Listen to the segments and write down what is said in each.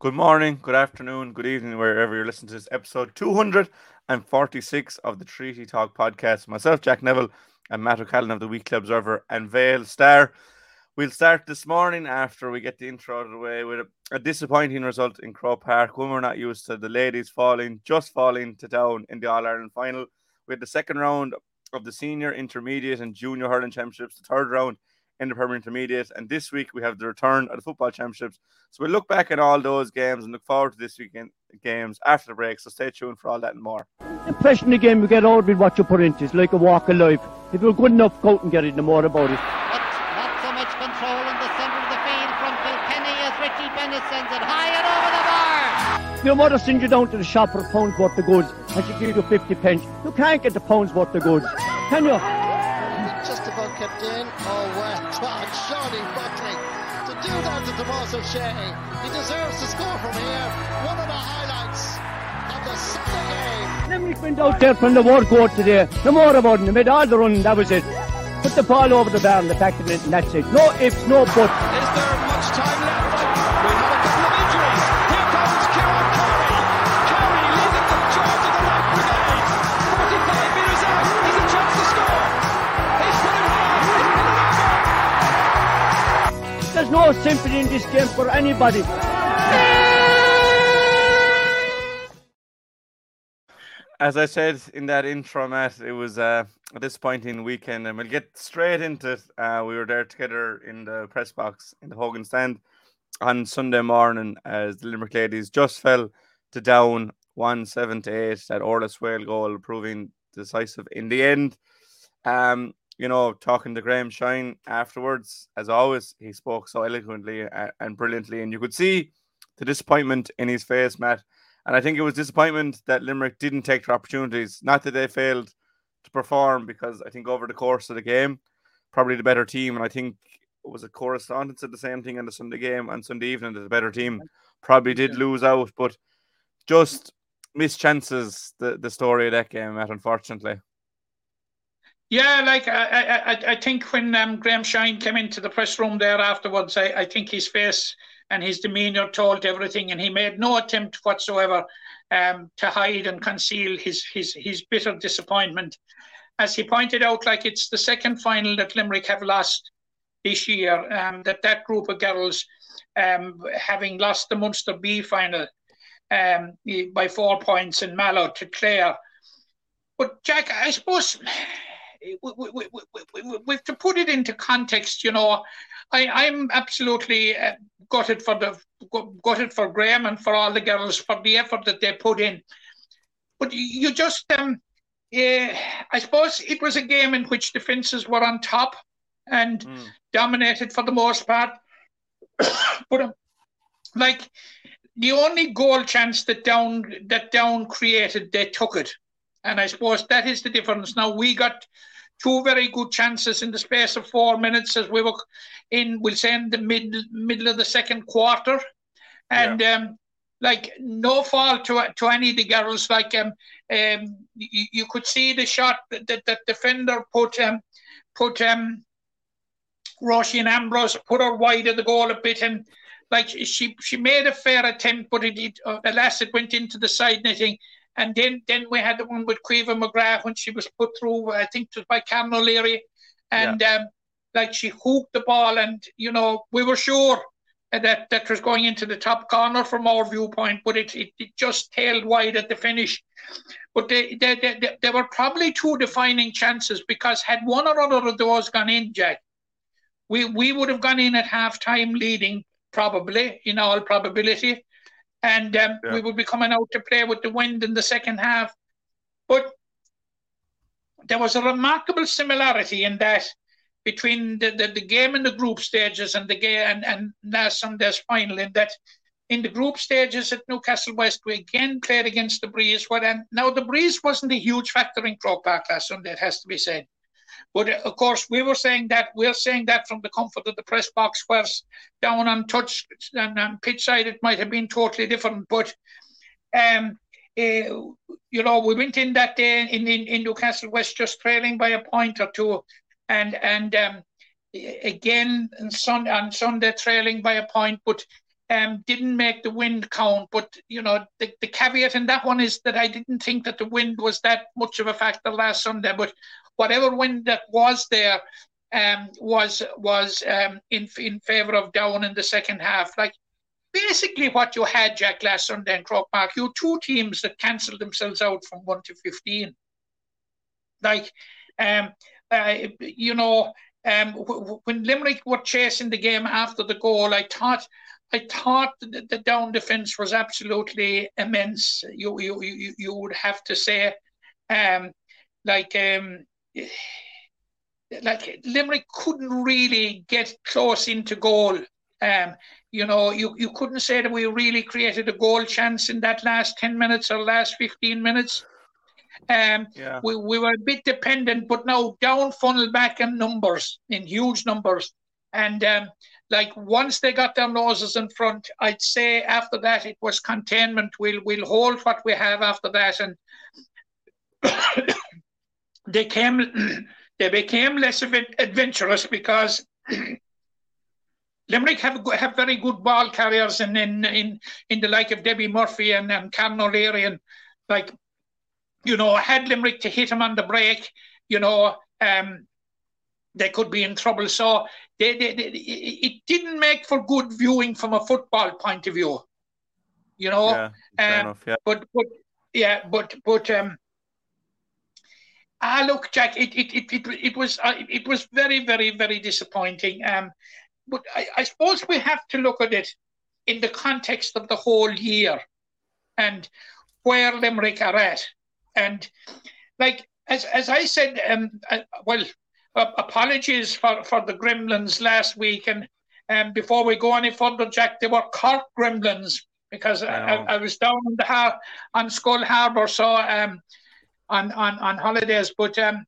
Good morning, good afternoon, good evening, wherever you're listening to this episode 246 of the Treaty Talk podcast. Myself, Jack Neville, and Matt O'Callaghan of the Weekly Observer and Vale Star. We'll start this morning after we get the intro out of the way with a, a disappointing result in Croke Park when we're not used to the ladies falling, just falling to down in the All Ireland final. We had the second round of the senior, intermediate, and junior hurling championships, the third round in the Premier Intermediate. And this week we have the return of the football championships. So we'll look back at all those games and look forward to this weekend games after the break. So stay tuned for all that and more. The impression of the game you get out with what you put into it's like a walk of life. If you're good enough, go out and get it, no more about it. But not so much control in the centre of the field from Kilkenny as Richie Bennett sends it high and over the bar. Your mother sends you down to the shop for a pound's worth of goods and she gives you 50 pence. You can't get the pound's worth of goods, can you? Just kept in. Oh, well done, Seanie Buckley. To do that to Tomas O'Shea, he deserves to score from here. One of the highlights of the Sunday game. Limerick went out there from the war court today. No more about it. They made all the running, that was it. Put the ball over the bar and the back of it, and that's it. No ifs, no buts. There's no sympathy in this game for anybody. As I said in that intro, Matt, it was uh, a disappointing weekend, and we'll get straight into it. Uh, we were there together in the press box in the Hogan stand on Sunday morning as the Limerick ladies just fell to down 1 7 to 8. That Orla Swale goal proving decisive in the end. Um, you know, talking to Graham Shine afterwards, as always, he spoke so eloquently and, and brilliantly, and you could see the disappointment in his face, Matt. And I think it was disappointment that Limerick didn't take their opportunities. Not that they failed to perform, because I think over the course of the game, probably the better team. And I think it was a correspondent said the same thing in the Sunday game and Sunday evening that the better team probably did lose out, but just missed chances. The the story of that game, Matt. Unfortunately, Yeah, like I, I, I- think when um, Graham Shine came into the press room there afterwards, I, I think his face and his demeanour told everything, and he made no attempt whatsoever um, to hide and conceal his, his his bitter disappointment. As he pointed out, like it's the second final that Limerick have lost this year. Um, that that group of girls, um, having lost the Munster B final um, by four points in Mallow to Clare. But Jack, I suppose we, to put it into context, you know, I, I'm absolutely uh, gutted for the gutted for Graham and for all the girls for the effort that they put in. But you- just, um, yeah, I suppose it was a game in which defences were on top and dominated for the most part. but um, like the only goal chance that down that down created, they took it. And I suppose that is the difference. Now we got two very good chances in the space of four minutes as we were in, we'll say in the mid middle of the second quarter. And um, like no fault to to any of the girls. Like um, um you, you could see the shot that that, that defender put um put um Roisin Ambrose put her wide of the goal a bit and like she she made a fair attempt, but it, it uh, alas it went into the side netting. And then then we had the one with Caoimhe McGrath when she was put through, I think it was by Cameron O'Leary, and um, like she hooked the ball, and you know we were sure that that was going into the top corner from our viewpoint, but it it, it just tailed wide at the finish. But they, they, they, they, they were probably two defining chances because had one or other of those gone in, Jack, we we would have gone in at half time leading probably in all probability and um, Yeah. we would be coming out to play with the wind in the second half. But there was a remarkable similarity in that between the, the, the game in the group stages and the game and, and last Sunday's final in that in the group stages at Newcastle West we again played against the breeze. Where then now the breeze wasn't a huge factor in Croke Park last Sunday it has to be said but uh, of course, we were saying that we're saying that from the comfort of the press box, whereas down on touch and on pitch side it might have been totally different. But um, uh, you know, we went in that day in, in, in Newcastle West just trailing by a point or two, and and um, again on Sun on Sunday trailing by a point. But um, didn't make the wind count. But you know, the, the caveat in that one is that I didn't think that the wind was that much of a factor last Sunday. But whatever wind that was there um, was was um, in in favour of Down in the second half. Like basically what you had, Jack, last Sunday in Croke Park, you two teams that cancelled themselves out from one to fifteen. Like, um, uh, you know, um, when Limerick were chasing the game after the goal, I thought I thought the, the down defence was absolutely immense. You, you you you would have to say, um, like um, like Limerick couldn't really get close into goal. Um, you know, you, you couldn't say that we really created a goal chance in that last 10 minutes or last 15 minutes. Um, yeah. we, we were a bit dependent, but now down funnel back in numbers, in huge numbers. And um, like once they got their noses in front, I'd say after that it was containment. We'll we'll hold what we have after that, and they came, they became less adventurous because Limerick have have very good ball carriers, and in in in the like of Debbie Murphy and and Cameron O'Leary, and like you know, had Limerick to hit him on the break, you know, um, they could be in trouble. So they, they, they, it didn't make for good viewing from a football point of view. You know, yeah, um, enough, yeah. but but yeah, but but um, ah, look, Jack, it it it it, it was uh, it was very very very disappointing. Um, but I, I suppose we have to look at it in the context of the whole year, and where Limerick are at, and like as as I said, um, well, uh, apologies for, for the gremlins last week. And um, before we go any further, Jack, they were Cork gremlins because I, I, I was down on, the har- on Schull Harbour, so um, on, on, on holidays. But um,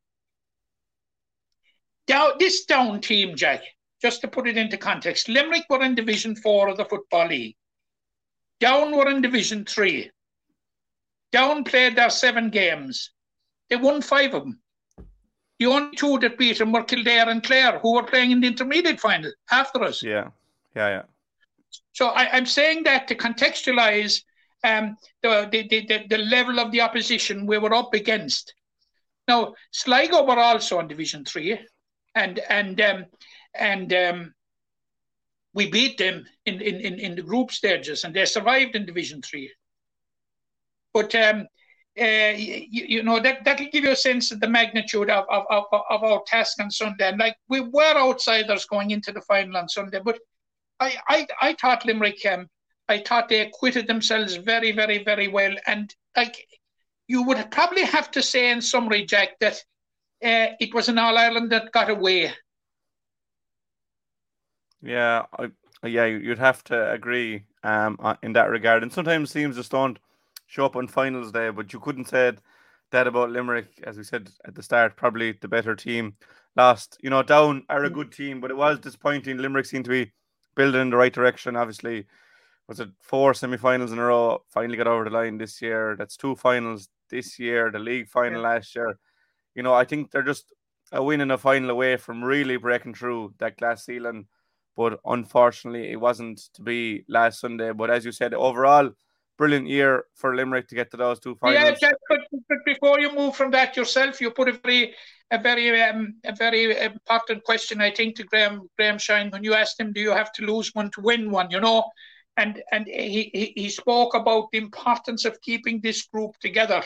down, this down team, Jack, just to put it into context, Limerick were in Division 4 of the Football League. Down were in Division 3. Down played their seven games. They won five of them. The only two that beat them were Kildare and Clare, who were playing in the intermediate final after us. Yeah, yeah, yeah. So I, am saying that to contextualize um, the, the, the, the level of the opposition we were up against. Now, Sligo were also in Division Three, and and um, and um, we beat them in, in, in, in the group stages, and they survived in Division Three. But um, uh, you, you, know that that'll give you a sense of the magnitude of, of, of, of our task on Sunday. And like we were outsiders going into the final on Sunday, but I I, I thought Limerick um, I thought they acquitted themselves very very very well. And like you would probably have to say in summary, Jack, that uh, it was an All Ireland that got away. Yeah, I, yeah, you'd have to agree um, in that regard. And sometimes teams just don't show up on finals day, but you couldn't say that about Limerick, as we said at the start, probably the better team. Lost, you know, down are a mm. good team, but it was disappointing. Limerick seemed to be building in the right direction. Obviously, was it four semi-finals in a row? Finally got over the line this year. That's two finals this year. The league final yeah. last year. You know, I think they're just a win and a final away from really breaking through that glass ceiling. But unfortunately, it wasn't to be last Sunday. But as you said, overall, brilliant year for Limerick to get to those two finals. Yeah, but, but before you move from that yourself, you put a very a very um, a very important question, I think, to Graham Graham Shine when you asked him, "Do you have to lose one to win one?" You know, and and he he, he spoke about the importance of keeping this group together,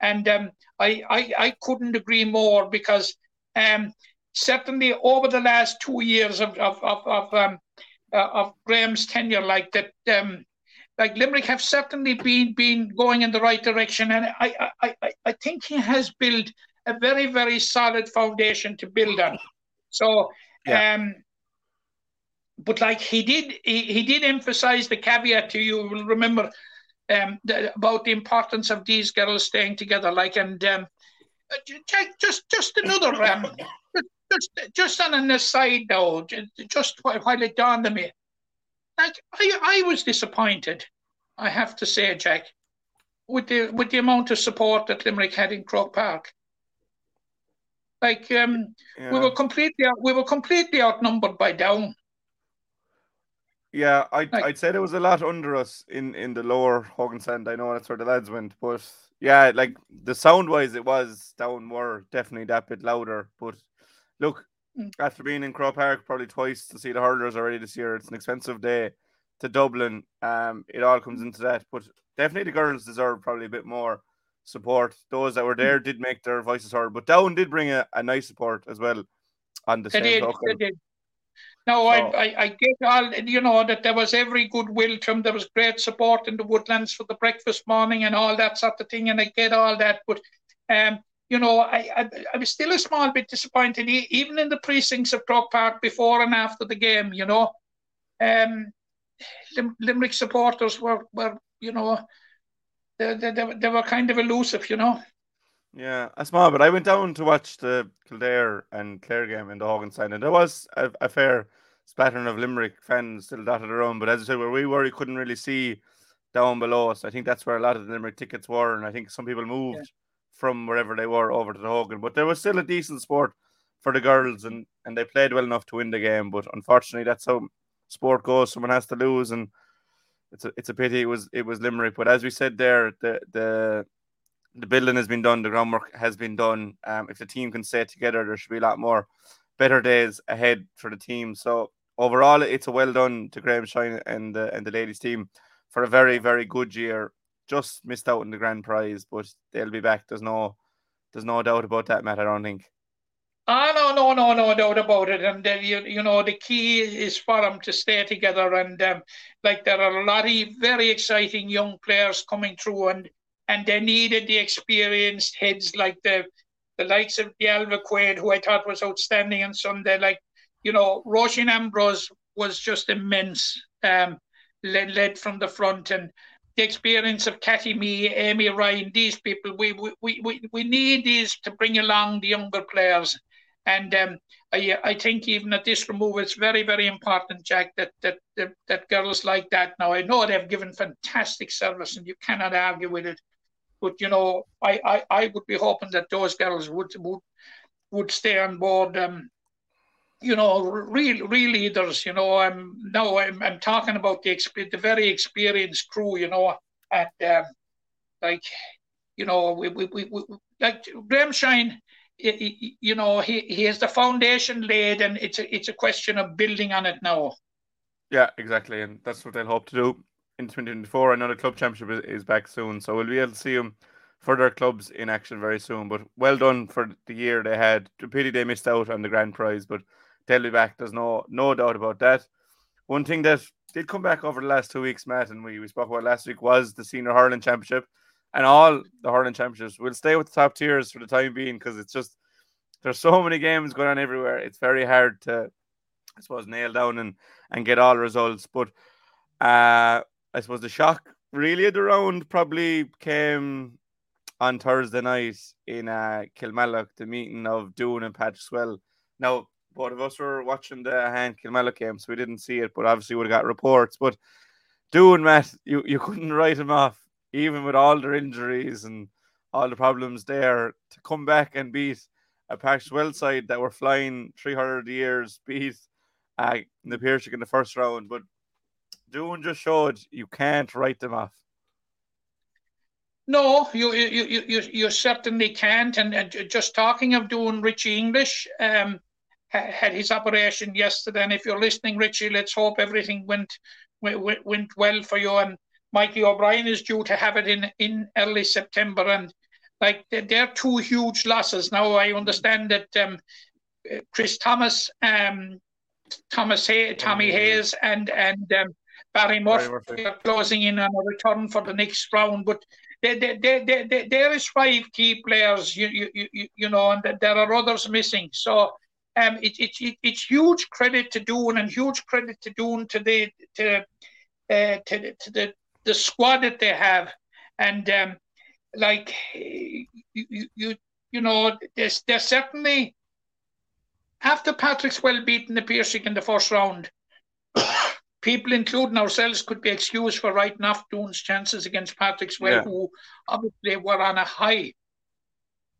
and um, I, I I couldn't agree more because um, certainly over the last two years of of of, of um, uh, of Graham's tenure, like that, um, like Limerick have certainly been been going in the right direction, and I I, I, I think he has built a very very solid foundation to build on. So, yeah. um, but like he did, he, he did emphasize the caveat to you. Will remember um, the, about the importance of these girls staying together. Like and um, just just another um, just just on an aside though, just while it dawned on me like I, I was disappointed, I have to say, Jack, with the with the amount of support that Limerick had in Croke Park. Like um, yeah. we were completely we were completely outnumbered by Down. Yeah, I'd, Like- I'd say there was a lot under us in, in the lower Hogan Stand. I know that's where the lads went, but yeah, like the sound wise, it was down more definitely that bit louder. But look, Mm. after being in Croke Park probably twice to see the hurlers already this year, it's an expensive day to Dublin. Um, it all comes into that, but definitely the girls deserve probably a bit more support. Those that were Mm. there did make their voices heard, but Down did bring a, a nice support as well on the They same did, token. they did. No, So- I, I, I get all, you know, that there was every goodwill to them. There was great support in the woodlands for the breakfast morning and all that sort of thing. And I get all that. But, um, you know, I, I, I was still a small bit disappointed, even in the precincts of Croke Park before and after the game, you know. Um, Lim- Limerick supporters were, were you know, they, they, they, were- they were kind of elusive, you know. Yeah, a small bit. I went down to watch the Kildare and Clare game in the Hogan side, and there was a, a fair splattering of Limerick fans still dotted around. But as I said, where we were, you couldn't really see down below us. I think that's where a lot of the Limerick tickets were, and I think some people moved from wherever they were over to the Hogan. But there was still a decent sport for the girls, and and they played well enough to win the game. But unfortunately, that's how sport goes. Someone has to lose, and it's a it's a pity. It was it was Limerick, but as we said there, the the the building has been done, the groundwork has been done. Um, if the team can stay together, there should be a lot more better days ahead for the team. So overall, it's a well done to Graham Shine and the and the ladies team for a very very good year. Just missed out on the grand prize, but they'll be back. There's no there's no doubt about that, Matt. I don't think. Ah, no, no, no, no doubt about it. And then you, you know, the key is for them to stay together. And um, like there are a lot of very exciting young players coming through, and and they needed the experienced heads like the the likes of the Alva Quaid, who I thought was outstanding on Sunday. Like, you know, Roisin Ambrose was just immense, um, led led from the front, and the experience of Cathy Mee, Amy Ryan, these people, we we, we, we, we need these to bring along the younger players. And um, I, I think even at this remove, it's very, very important, Jack, that, that that that girls like that. Now I know they've given fantastic service, and you cannot argue with it. But you know, I, I, I would be hoping that those girls would would would stay on board. Um, you know, real real leaders. You know, I'm now I'm, I'm talking about the the very experienced crew. You know, and um, like you know, we we, we, we like Graham Shine. You know, he, he has the foundation laid, and it's a it's a question of building on it now. Yeah, exactly, and that's what they'll hope to do in 2024. I know the club championship is, is back soon, so we'll be able to see them for their clubs in action very soon. But well done for the year they had. Pity they missed out on the grand prize, but they'll be back. There's no no doubt about that. One thing that did come back over the last two weeks, Matt, and we, we spoke about last week was the senior hurling championship, and all the hurling championships will stay with the top tiers for the time being because it's just there's so many games going on everywhere. It's very hard to, I suppose, nail down and and get all results. But uh, I suppose the shock really of the round probably came on Thursday night in uh, Kilmallock, the meeting of Doon and Patrickswell. Now, both of us were watching the hand Kilmallock game, so we didn't see it, but obviously would have got reports. But Doon, Matt, you, you couldn't write him off, even with all their injuries and all the problems there, to come back and beat a Patrickswell side that were flying 300 years, beat uh, Na Piarsaigh in the first round. But Doon just showed you can't write them off. No, you you you you, you certainly can't. And, and just talking of Doon Richie English, um, had his operation yesterday. And if you're listening, Richie, let's hope everything went went, went well for you. And Mikey O'Brien is due to have it in in early September. And like they're, they're two huge losses. Now I understand that um, Chris Thomas, um, Thomas Hay, Tommy Hayes, and and um, Barry Murphy Murphy. are closing in on a return for the next round, but there, there, there, there, is five key players, you, you, you- you, know, and there are others missing. So um, it, it, it, it's huge credit to Doon and huge credit to Doon to the to, uh, to, the- to the, the squad that they have. And um, like, you, you, you, you know, there's, there's certainly, after Patrickswell beaten Na Piarsaigh in the first round, people, including ourselves, could be excused for writing off Doon's chances against Patrickswell, Yeah. who obviously were on a high.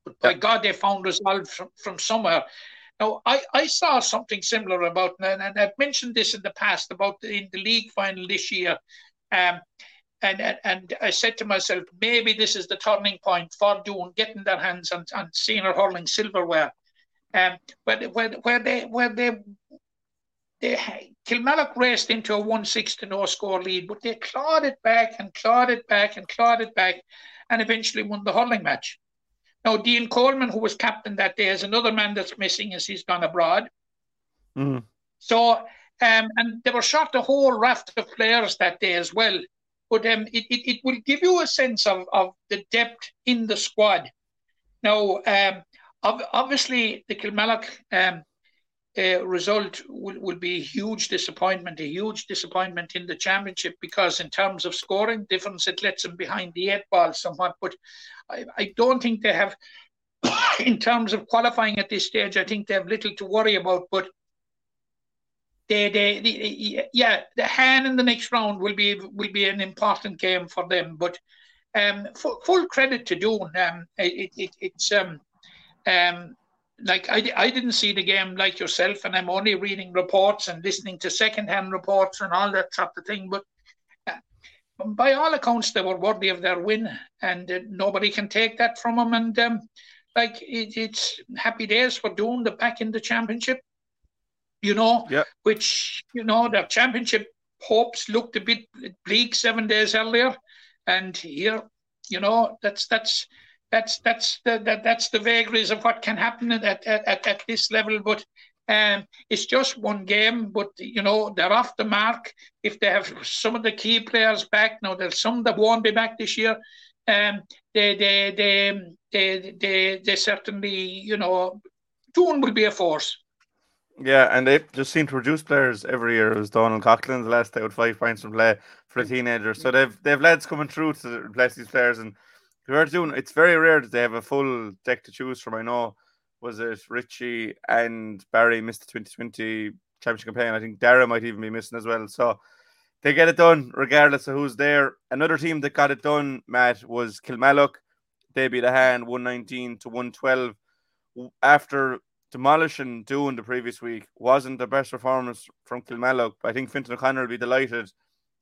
But by Yeah. God, they found resolve from, from somewhere. Now, I, I saw something similar about, and, and I've mentioned this in the past about the, in the league final this year. Um, and, and, and I said to myself, maybe this is the turning point for Doon getting their hands on, on senior hurling silverware. Um, where, where, where they where they they Kilmallock raced into a one six to no score lead, but they clawed it back and clawed it back and clawed it back, and eventually won the hurling match. Now, Dean Coleman, who was captain that day, is another man that's missing as he's gone abroad. Mm. So, um, and they were shot a whole raft of players that day as well. But um, it, it, it will give you a sense of, of the depth in the squad. Now, um, obviously, the Kilmallock um, uh, result will, will be a huge disappointment, a huge disappointment in the championship because in terms of scoring difference, it lets them behind the eight ball somewhat. But I, I don't think they have, in terms of qualifying at this stage, I think they have little to worry about. But they, they, they yeah, the hand in the next round will be will be an important game for them. But um, full, full credit to Doon. Um, it, it, it's um, um, like I, I didn't see the game like yourself, and I'm only reading reports and listening to second-hand reports and all that sort of thing. But uh, by all accounts, they were worthy of their win, and uh, nobody can take that from them. And um, like it, it's happy days for Doon the back in the championship, you know, yep. which you know their championship hopes looked a bit bleak seven days earlier, and here, you know, that's that's that's that's the that, that's the vagaries of what can happen at at, at, at this level. But um, it's just one game, but you know they're off the mark. If they have some of the key players back now, there's some that won't be back this year. Um, they they they they they, they certainly you know, Doon will be a force. Yeah, and they just seem to reduce players every year. It was Donald Coughlin the last day with five points from play for a teenager. So they've they've lads coming through to replace these players and we are doing. It's very rare that they have a full deck to choose from. I know was it Richie and Barry missed the 2020 championship campaign. I think Dara might even be missing as well. So they get it done regardless of who's there. Another team that got it done, Matt, was Kilmallock. They beat Ahane 119 to 112 after demolishing Doon the previous week. Wasn't the best performance from Kilmallock. But I think Fintan O'Connor will be delighted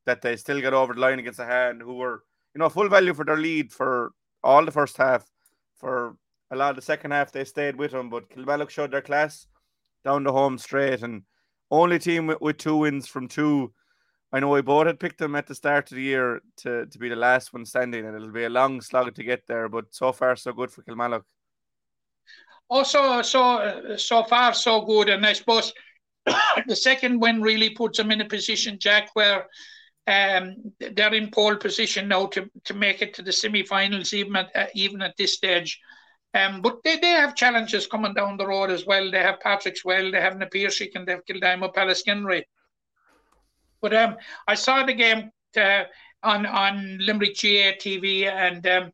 that they still got over the line against Ahane who were you know, full value for their lead for all the first half. For a lot of the second half, they stayed with them, but Kilmallock showed their class down the home straight and only team with, with two wins from two. I know we both had picked them at the start of the year to, to be the last one standing, and it'll be a long slog to get there, but so far, so good for Kilmallock. Oh, also, so so far, so good, and I suppose the second win really puts them in a position, Jack, where um, they're in pole position now to, to make it to the semi-finals, even at uh, even at this stage. Um, but they, they have challenges coming down the road as well. They have Patrickswell, they have Na Piarsaigh, and they have Kildimo Pallaskenry. But um, I saw the game uh, on on Limerick GAA TV, and um,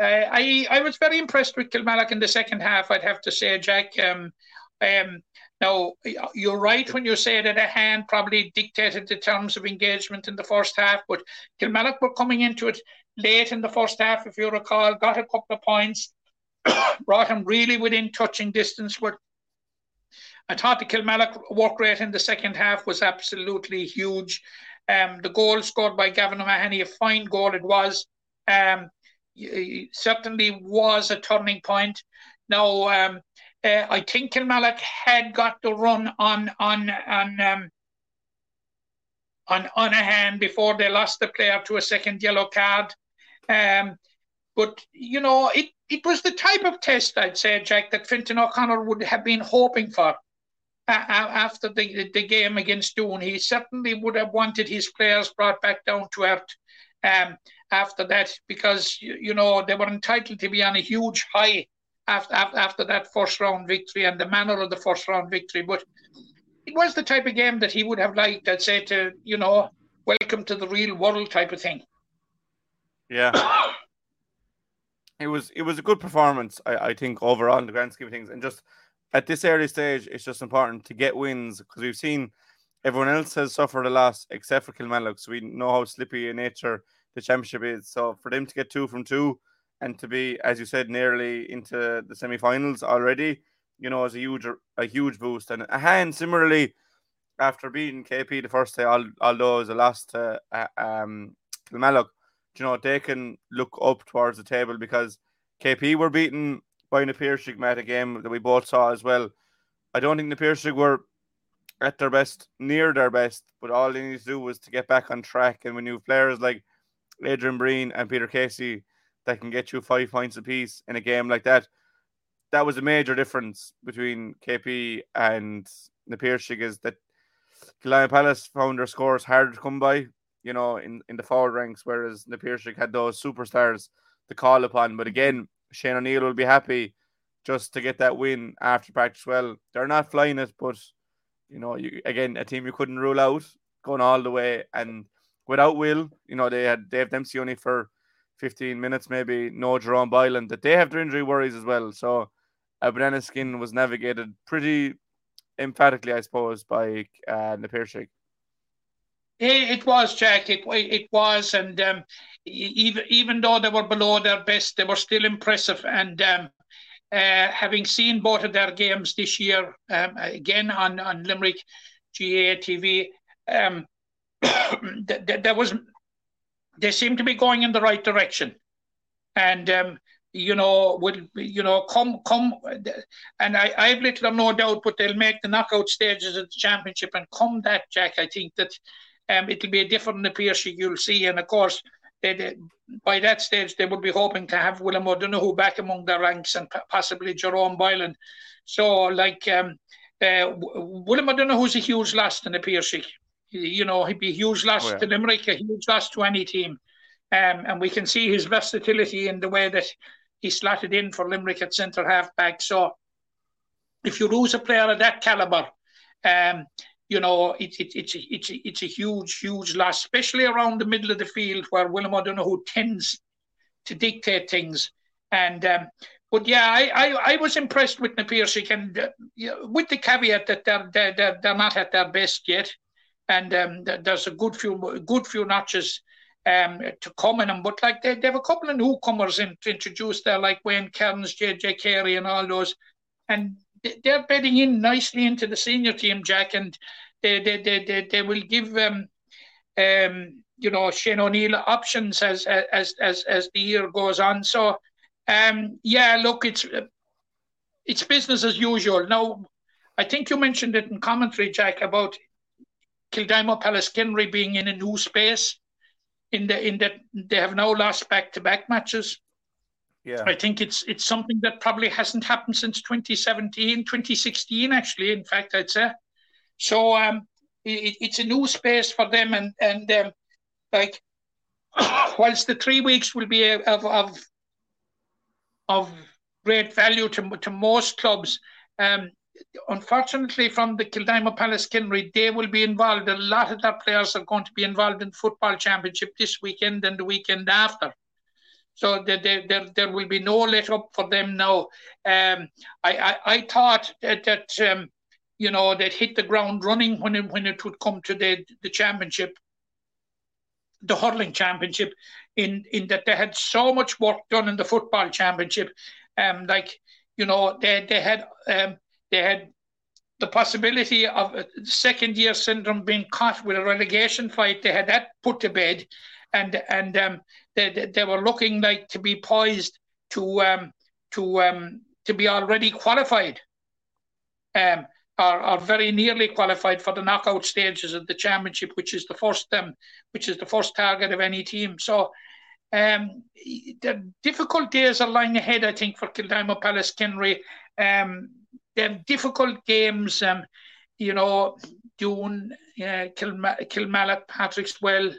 uh, I I was very impressed with Kilmallock in the second half. I'd have to say, Jack. Um, um, now, you're right when you say that Ahane probably dictated the terms of engagement in the first half, but Kilmallock were coming into it late in the first half, if you recall, got a couple of points, brought him really within touching distance. But I thought the Kilmallock work rate in the second half was absolutely huge. Um, the goal scored by Gavin O'Mahony, a fine goal it was, um, certainly was a turning point. Now, um, uh, I think Kilmallock had got the run on on on um, on Onahan before they lost the player to a second yellow card. Um, but you know, it it was the type of test I'd say, Jack, that Fintan O'Connor would have been hoping for after the, the game against Doon. He certainly would have wanted his players brought back down to earth um, after that because you know they were entitled to be on a huge high after, after that first round victory and the manner of the first round victory. But it was the type of game that he would have liked, I'd say, to, you know, welcome to the real world type of thing. Yeah. it was it was a good performance, I, I think, overall in the grand scheme of things. And just at this early stage, it's just important to get wins because we've seen everyone else has suffered a loss except for Kilmallock. So we know how slippy in nature the championship is. So for them to get two from two and to be, as you said, nearly into the semi-finals already you know, is a huge a huge boost. And Ahane similarly, after beating KP the first day, although it was a loss to uh, um, Kilmallock, you know, they can look up towards the table because KP were beaten by Na Piarsaigh at a game that we both saw as well. I don't think Na Piarsaigh were at their best, near their best, but all they need to do was to get back on track. And when you have players like Adrian Breen and Peter Casey that can get you five points apiece in a game like that, that was a major difference between KP and Na Piarsaigh is that Kildimo Palace found their scores harder to come by, you know, in, in the forward ranks, whereas Na Piarsaigh had those superstars to call upon. But again, Shane O'Neill will be happy just to get that win after practice. Well, they're not flying it, but you know, you again a team you couldn't rule out going all the way, and without Will, you know, they had Dave Dempsey only for 15 minutes, maybe no Jerome Boylan, that they have their injury worries as well. So a banana skin was navigated pretty emphatically, I suppose, by uh, Na Piarsaigh. It was Jack. It it was, and um, even even though they were below their best, they were still impressive. And um, uh, having seen both of their games this year, um, again on, on Limerick GAA TV, um, there was they seem to be going in the right direction, and um, you know will you know come come, and I I've little or no doubt, but they'll make the knockout stages of the championship, and come that Jack, I think that um, it'll be a different appearance you'll see, and of course they, they, by that stage they would be hoping to have William O'Donoghue back among the ranks and possibly Jerome Boylan. So, like, um, uh, William O'Donoghue's a huge loss in the Piarsaigh. You know, he'd be a huge loss oh, yeah. to Limerick, a huge loss to any team. Um, and we can see his versatility in the way that he slotted in for Limerick at centre half back. So, if you lose a player of that calibre, um, you know, it, it, it's, a, it's, a, it's a huge, huge loss, especially around the middle of the field where William O'Donoghue tends to dictate things. And um, but yeah, I, I, I was impressed with Na Piarsaigh and uh, with the caveat that they're, they're, they're not at their best yet. And um, there's a good few good few notches um, to come in them. But like they, they have a couple of newcomers in, to introduce there, like Wayne Kearns, JJ Carey, and all those. And they're bedding in nicely into the senior team, Jack, and they they they they, they will give um um you know Shane O'Neill options as as as as the year goes on. So um yeah, look, it's it's business as usual. Now, I think you mentioned it in commentary, Jack, about Kildimo Pallaskenry being in a new space. In the in that they have now lost back to back matches. Yeah. I think it's it's something that probably hasn't happened since 2017, 2016, actually, in fact, I'd say. So um, it, it's a new space for them, and and um, like, whilst the three weeks will be of of of great value to to most clubs, um, unfortunately, from the Kildimo Pallaskenry, they will be involved. A lot of their players are going to be involved in football championship this weekend and the weekend after. So there, there, there, will be no let up for them now. Um, I, I, I thought that, that um, you know, they'd hit the ground running when it, when it would come to the, the championship, the hurling championship, in, in that they had so much work done in the football championship. Um, like, you know, they, they had um, they had the possibility of second year syndrome being caught with a relegation fight. They had that put to bed and and um, they, they were looking like to be poised to um, to um, to be already qualified, um, or, very nearly qualified for the knockout stages of the championship, which is the first um, which is the first target of any team. So. Um, the difficult days are lying ahead, I think, for Kildimo Pallaskenry. Um, have difficult games. Um, you know, Doon, uh, Kilma- Kilmallock, Patrickswell,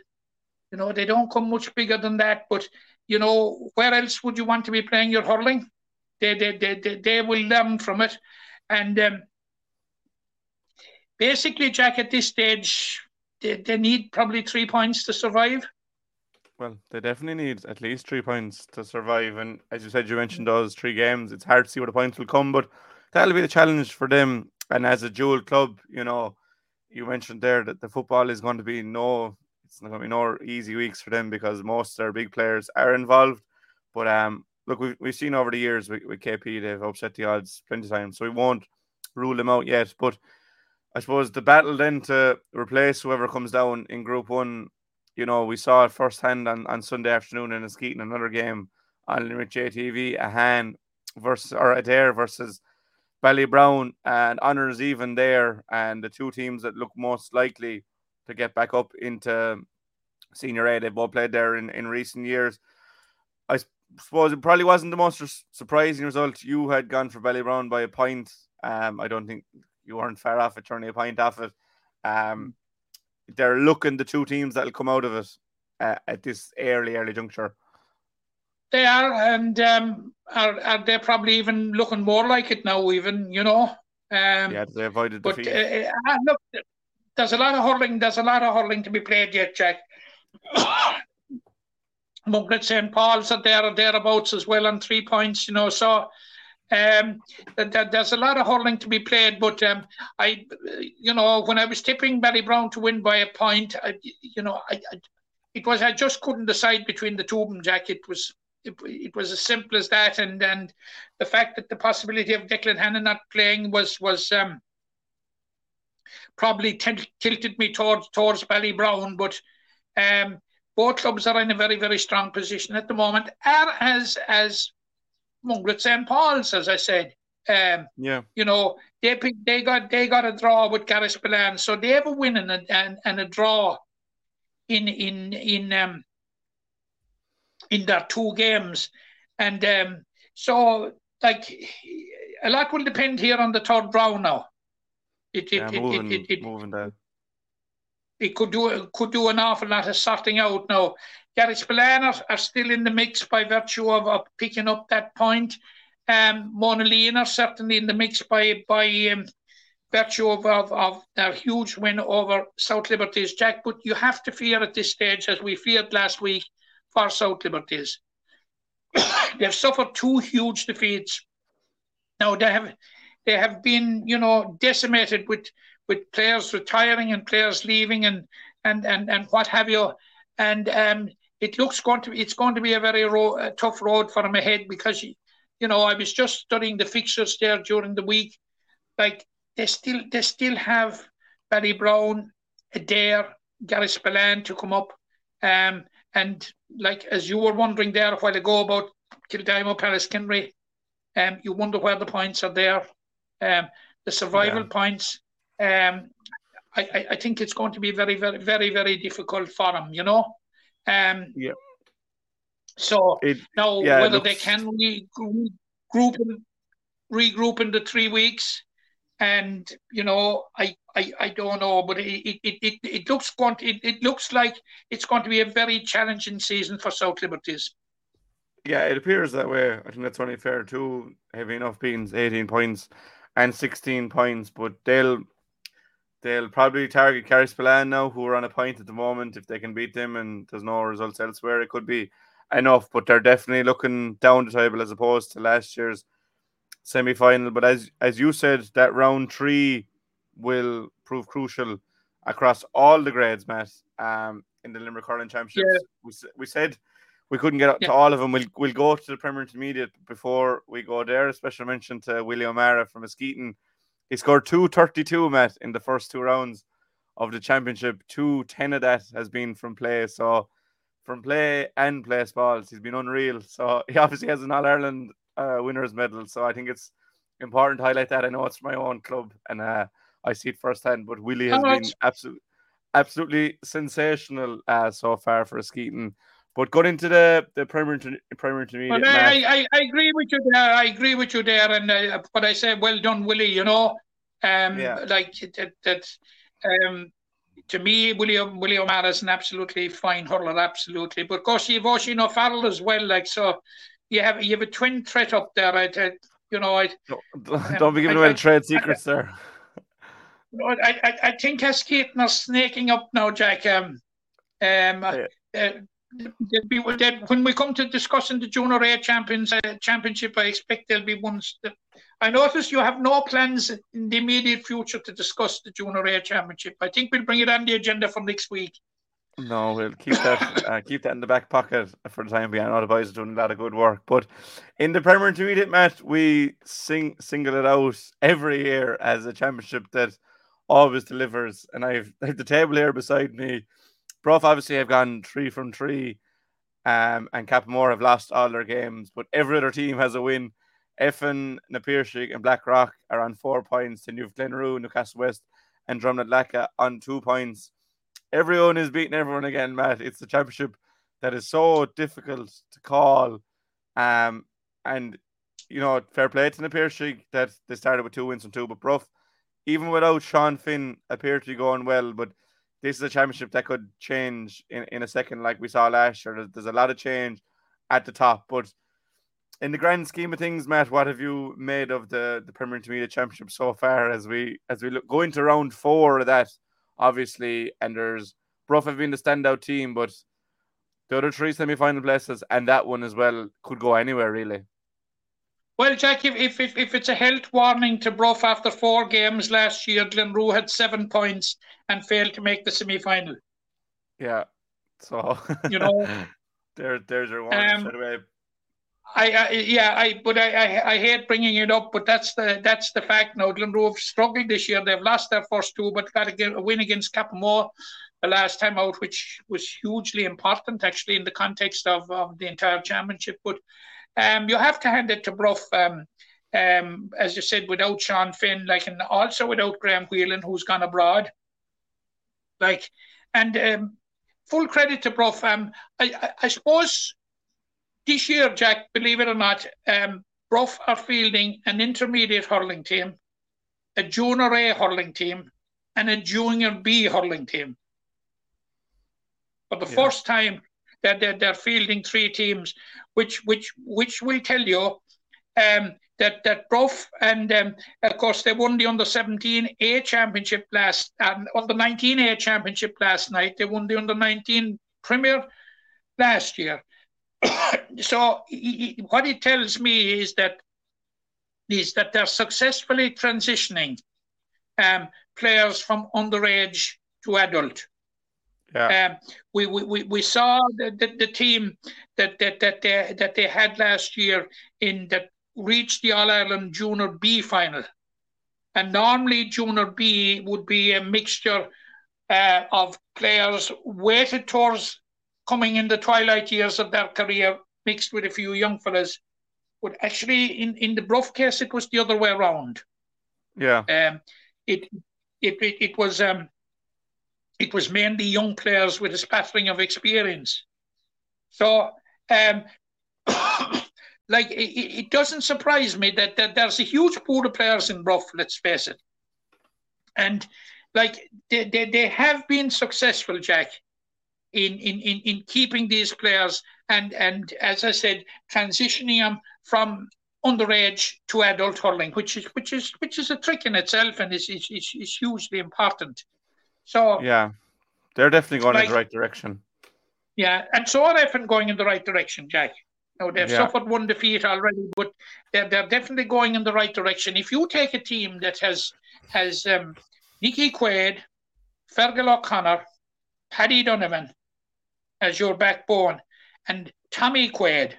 you know, they don't come much bigger than that. But you know, where else would you want to be playing your hurling? They they they they, they will learn from it, and um, basically, Jack, at this stage, they, they need probably three points to survive. Well, they definitely need at least three points to survive. And as you said, you mentioned those three games. It's hard to see where the points will come, but that'll be the challenge for them. And as a dual club, you know, you mentioned there that the football is going to be no it's not going to be no easy weeks for them because most of their big players are involved. But um, look, we've, we've seen over the years with, with KP, they've upset the odds plenty of times, so we won't rule them out yet. But I suppose the battle then to replace whoever comes down in Group One, you know, we saw it firsthand on, on Sunday afternoon in Askeaton, another game on Limerick JTV, a Han versus or Adare versus Ballybrown, and honours even there, and the two teams that look most likely to get back up into senior A. They've both played there in, in recent years. I suppose it probably wasn't the most surprising result. You had gone for Ballybrown by a point. Um, I don't think you weren't far off it, turning a point off it. Um, they're looking the two teams that'll come out of it uh, at this early, early juncture. They are, and um, are, are they probably even looking more like it now? Even you know. Um, yeah, they avoided but, defeat. Uh, uh, look, there's a lot of hurling. There's a lot of hurling to be played yet, Jack. Mungret St. Paul's are there or thereabouts as well on three points, you know. So um, there's a lot of hurling to be played, but um, I, you know, when I was tipping Ballybrown to win by a point, I, you know, I, I, it was I just couldn't decide between the two of them, Jack. It was it, it was as simple as that, and and the fact that the possibility of Declan Hannon not playing was was um, probably t- tilted me towards towards Ballybrown, but um, both clubs are in a very, very strong position at the moment, as as Mungret St. Paul's, as I said. Um, yeah. You know, they they got they got a draw with Garryspillane, so they have a win and a, and, and a draw in in in um in their two games, and um, so like a lot will depend here on the third round now. It, it, yeah, moving, it, it, it, moving down it could do could do an awful lot of sorting out now. Garryspillane are, are still in the mix by virtue of, of picking up that point. Um, Monaleen are certainly in the mix by by um, virtue of, of, of their huge win over South Liberties, Jack. But you have to fear at this stage, as we feared last week, for South Liberties. They've suffered two huge defeats. Now they have they have been, you know, decimated with with players retiring and players leaving and and and, and what have you. And um, it looks going to it's going to be a very ro- a tough road for them ahead because you know I was just studying the fixtures there during the week. Like they still they still have Ballybrown, Adair, Adare, Garryspillane to come up. Um, and like as you were wondering there a while ago about Kildimo, Pallaskenry, um, you wonder where the points are there. Um, the survival yeah. points um, I, I think it's going to be very, very, very, very difficult for them, you know. Um, yeah. So it, now yeah, whether looks... they can regroup, regroup in the three weeks, and you know, I, I, I don't know, but it, it, it, it looks going to, it, it looks like it's going to be a very challenging season for South Liberties. Yeah, it appears that way. I think that's only fair. Two heavy enough beans, eighteen points and sixteen points, but they'll They'll probably target Garryspillane now, who are on a point at the moment. If they can beat them and there's no results elsewhere, it could be enough. But they're definitely looking down the table as opposed to last year's semi final. But as as you said, that round three will prove crucial across all the grades, Matt. Um, in the Limerick Hurling Championships, yeah. we, we said we couldn't get yeah. to all of them. We'll we'll go to the Premier Intermediate before we go there. A special mention to Willie O'Mara from Askeaton he scored 232, Matt, in the first two rounds of the championship. Two ten of that has been from play. So, from play and place balls, he's been unreal. So, he obviously has an All Ireland uh, winners medal. So, I think it's important to highlight that. I know it's my own club and uh, I see it firsthand, but Willie has been absolutely, absolutely sensational uh, so far for Askeaton. But going into the the Premier Premier Intermediate, I, I, I agree with you there. I agree with you there, and uh, but I say well done, Willie. You know, um, yeah. like that. that um, to me, William William O'Mara is an absolutely fine hurler, absolutely. But of course, you've Oisin O'Farrell as well. Like so, you have you have a twin threat up there. I, I you know, I don't, don't be giving away the trade secrets I, there. I, I, I think Askeaton are snaking up now, Jack. Um, um, yeah. uh, be, when we come to discussing the Junior A champions uh, championship, I expect there'll be ones that I notice you have no plans in the immediate future to discuss the Junior A championship. I think we'll bring it on the agenda for next week. No, we'll keep that uh, keep that in the back pocket for the time being. I know the boys are doing a lot of good work, but in the Premier Intermediate match, we sing single it out every year as a championship that always delivers. And I've, I have the table here beside me. Bruff obviously have gone three from three, um, and Cappamore have lost all their games, but every other team has a win. Effin, Na Piarsaigh, and Blackrock are on four points, and you've Glenroe, Newcastle West, and Lacca on two points everyone is beating everyone again, Matt. It's the championship that is so difficult to call. Um, and you know, fair play to the that they started with two wins and two, but Bruff, even without Sean Finn, appeared to be going well. But this is a championship that could change in, in a second, like we saw last year. There's, there's a lot of change at the top, but in the grand scheme of things, Matt, what have you made of the the Premier Intermediate Championship so far as we as we look go into round four of that? Obviously, and there's Bruff have been the standout team, but the other three semi-final places and that one as well could go anywhere really. Well, Jack, if, if, if it's a health warning to Bruff after four games last year, Glenroe had seven points and failed to make the semi-final. Yeah, so you know, there, there's your one. Um, I, I, yeah I but I, I, I hate bringing it up but that's the that's the fact. Now Glenroe have struggled this year. They've lost their first two but got a win against Cappamore the last time out which was hugely important actually in the context of, of the entire championship. But um you have to hand it to Bruff um um as you said without Sean Finn like and also without Graham Whelan who's gone abroad. Like and um full credit to Bruff um I, I, I suppose this year, Jack, believe it or not, um, Bruff are fielding an intermediate hurling team, a junior A hurling team, and a junior B hurling team. For the yeah. first time, that they're, they're, fielding three teams, which which which will tell you um, that that Bruff and um, of course they won the under 17 A championship last and under 19 A championship last night. They won the under 19 Premier last year. so he, what it tells me is that is that they're successfully transitioning um, players from underage to adult. Yeah. Um, we, we, we saw the, the, the, team that, that, that, they, that they had last year in that reached the All Ireland Junior B final. And normally, Junior B would be a mixture uh, of players weighted towards coming in the twilight years of their career, mixed with a few young fellas. But actually, in, in the Bruff case, it was the other way around. Yeah. Um, it, it, it, it was um, it was mainly young players with a spattering of experience. So, um, like, it, it, doesn't surprise me that, that there's a huge pool of players in Bruff, let's face it. And, like, they, they, they have been successful, Jack, in, in, in, in keeping these players and, and, as I said, transitioning them from underage to adult hurling, which is which is which is a trick in itself and is is, is, is hugely important. So yeah, they're definitely going like, in the right direction. Yeah, and so are Effin going in the right direction, Jack. No, they've yeah. suffered one defeat already, but they're, they're definitely going in the right direction. If you take a team that has has um, Nicky Quaid, Fergal O'Connor, Paddy Donovan, as your backbone, and Tommy Quaid,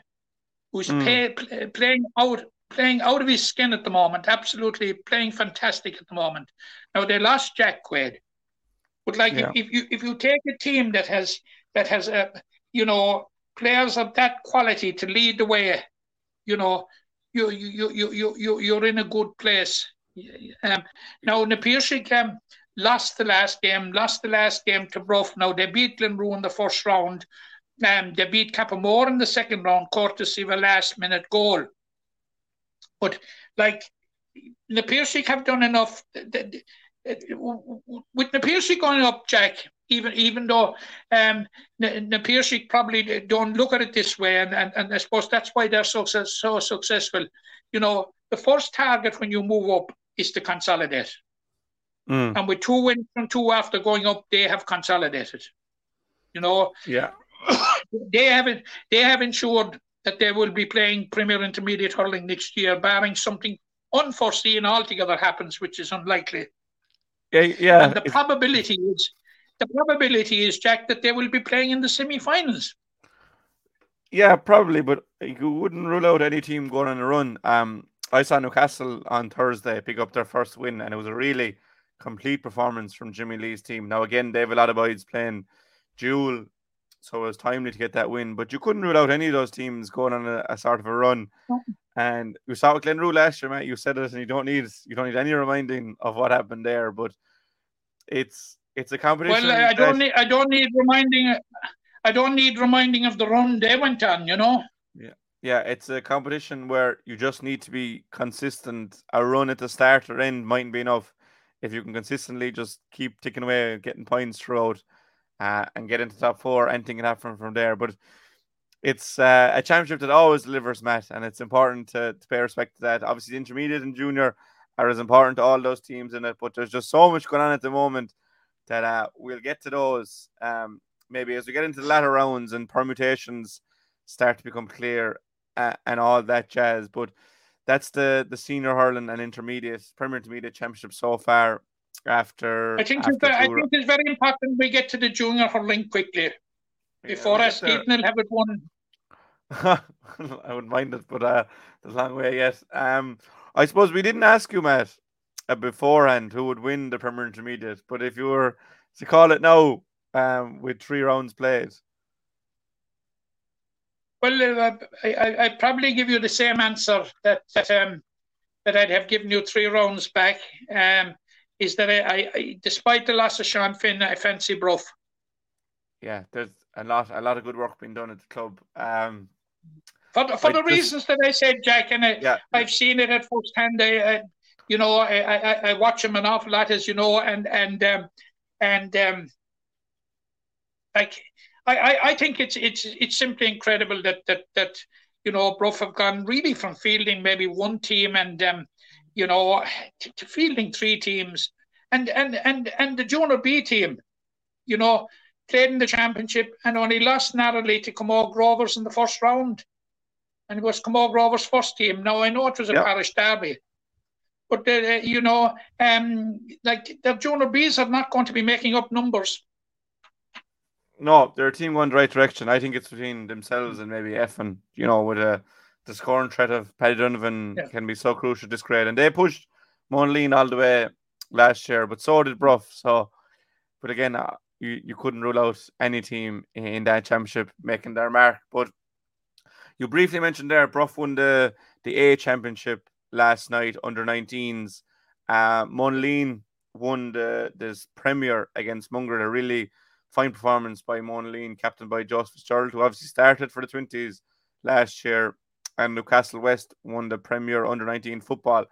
who's mm. pay, playing out playing out of his skin at the moment, absolutely playing fantastic at the moment. Now they lost Jack Quaid, but like yeah. if, if, you if you take a team that has that has a uh, you know players of that quality to lead the way, you know you you you you you you're in a good place. Um, now Na Piarsaigh um, lost the last game, lost the last game to Bruff. Now they beat Glenroe in the first round. Um, they beat Cappamore in the second round, courtesy of a last minute goal. But like Na Piarsaigh have done enough. With Na Piarsaigh going up, Jack, even even though um, Na Piarsaigh probably don't look at it this way, and, and, and I suppose that's why they're so, so successful. You know, the first target when you move up is to consolidate. Mm. And with two wins from two after going up, they have consolidated. You know, yeah, they haven't. They have ensured that they will be playing Premier Intermediate hurling next year, barring something unforeseen altogether happens, which is unlikely. Yeah, yeah. And the probability is the probability is, Jack, that they will be playing in the semi-finals. Yeah, probably, but you wouldn't rule out any team going on a run. Um, I saw Newcastle on Thursday pick up their first win, and it was a really complete performance from Jimmy Lee's team. Now, again, they have a lot of boys playing dual, so it was timely to get that win. But you couldn't rule out any of those teams going on a, a sort of a run. And you saw with Glenroe last year, Matt. You said it, and you don't need you don't need any reminding of what happened there. But it's it's a competition. Well, I don't that- need I don't need reminding. I don't need reminding of the run they went on. You know. Yeah. Yeah, it's a competition where you just need to be consistent. A run at the start or end mightn't be enough. If you can consistently just keep ticking away, getting points throughout, uh, and get into top four, anything can happen from there. But it's uh, a championship that always delivers, Matt, and it's important to, to pay respect to that. Obviously, the intermediate and junior are as important to all those teams in it, but there's just so much going on at the moment that uh, we'll get to those um, maybe as we get into the latter rounds and permutations start to become clear uh, and all that jazz. But that's the the senior hurling and intermediate, Premier Intermediate Championship so far. After I think after it's, I think it's very important we get to the junior hurling quickly before us. Stephen will have it won. I wouldn't mind it, but uh, there's a long way yet. Um, I suppose we didn't ask you, Matt, uh, beforehand who would win the Premier Intermediate. But if you were to call it now, um, with three rounds played, Well, uh, I, I I'd probably give you the same answer that that um that I'd have given you three rounds back. Um, is that I, I, I despite the loss of Sean Finn, I fancy Bruff. yeah, there's a lot, a lot of good work being done at the club. Um, For the, for I the just- reasons that I said, Jack, and I, yeah, I've seen it at first hand. I, I you know, I, I, I watch him an awful lot, as you know, and and um, and um, like I, I, I think it's it's it's simply incredible that that that you know Bruff have gone really from fielding maybe one team and um, you know to, to fielding three teams and and and and the junior B team, you know, played in the championship and only lost narrowly to Camogue Rovers in the first round. And it was Camogue Rovers' first team. Now I know it was a Yeah. parish derby, but uh, you know, um, like the junior Bs are not going to be making up numbers. No, they're a team going the right direction. I think it's between themselves and maybe Effin, you know, with a the scoring threat of Paddy Donovan Yeah. can be so crucial this grade. And they pushed Monaleen all the way last year, but so did Bruff. So, but again, uh, you, you couldn't rule out any team in that championship making their mark. But you briefly mentioned there, Bruff won the, the A championship last night under 19s. Uh, Monaleen won the this Premier against Mungret, a really fine performance by Monaleen, captained by Joseph Fitzgerald, who obviously started for the 20s last year. And Newcastle West won the Premier under 19 football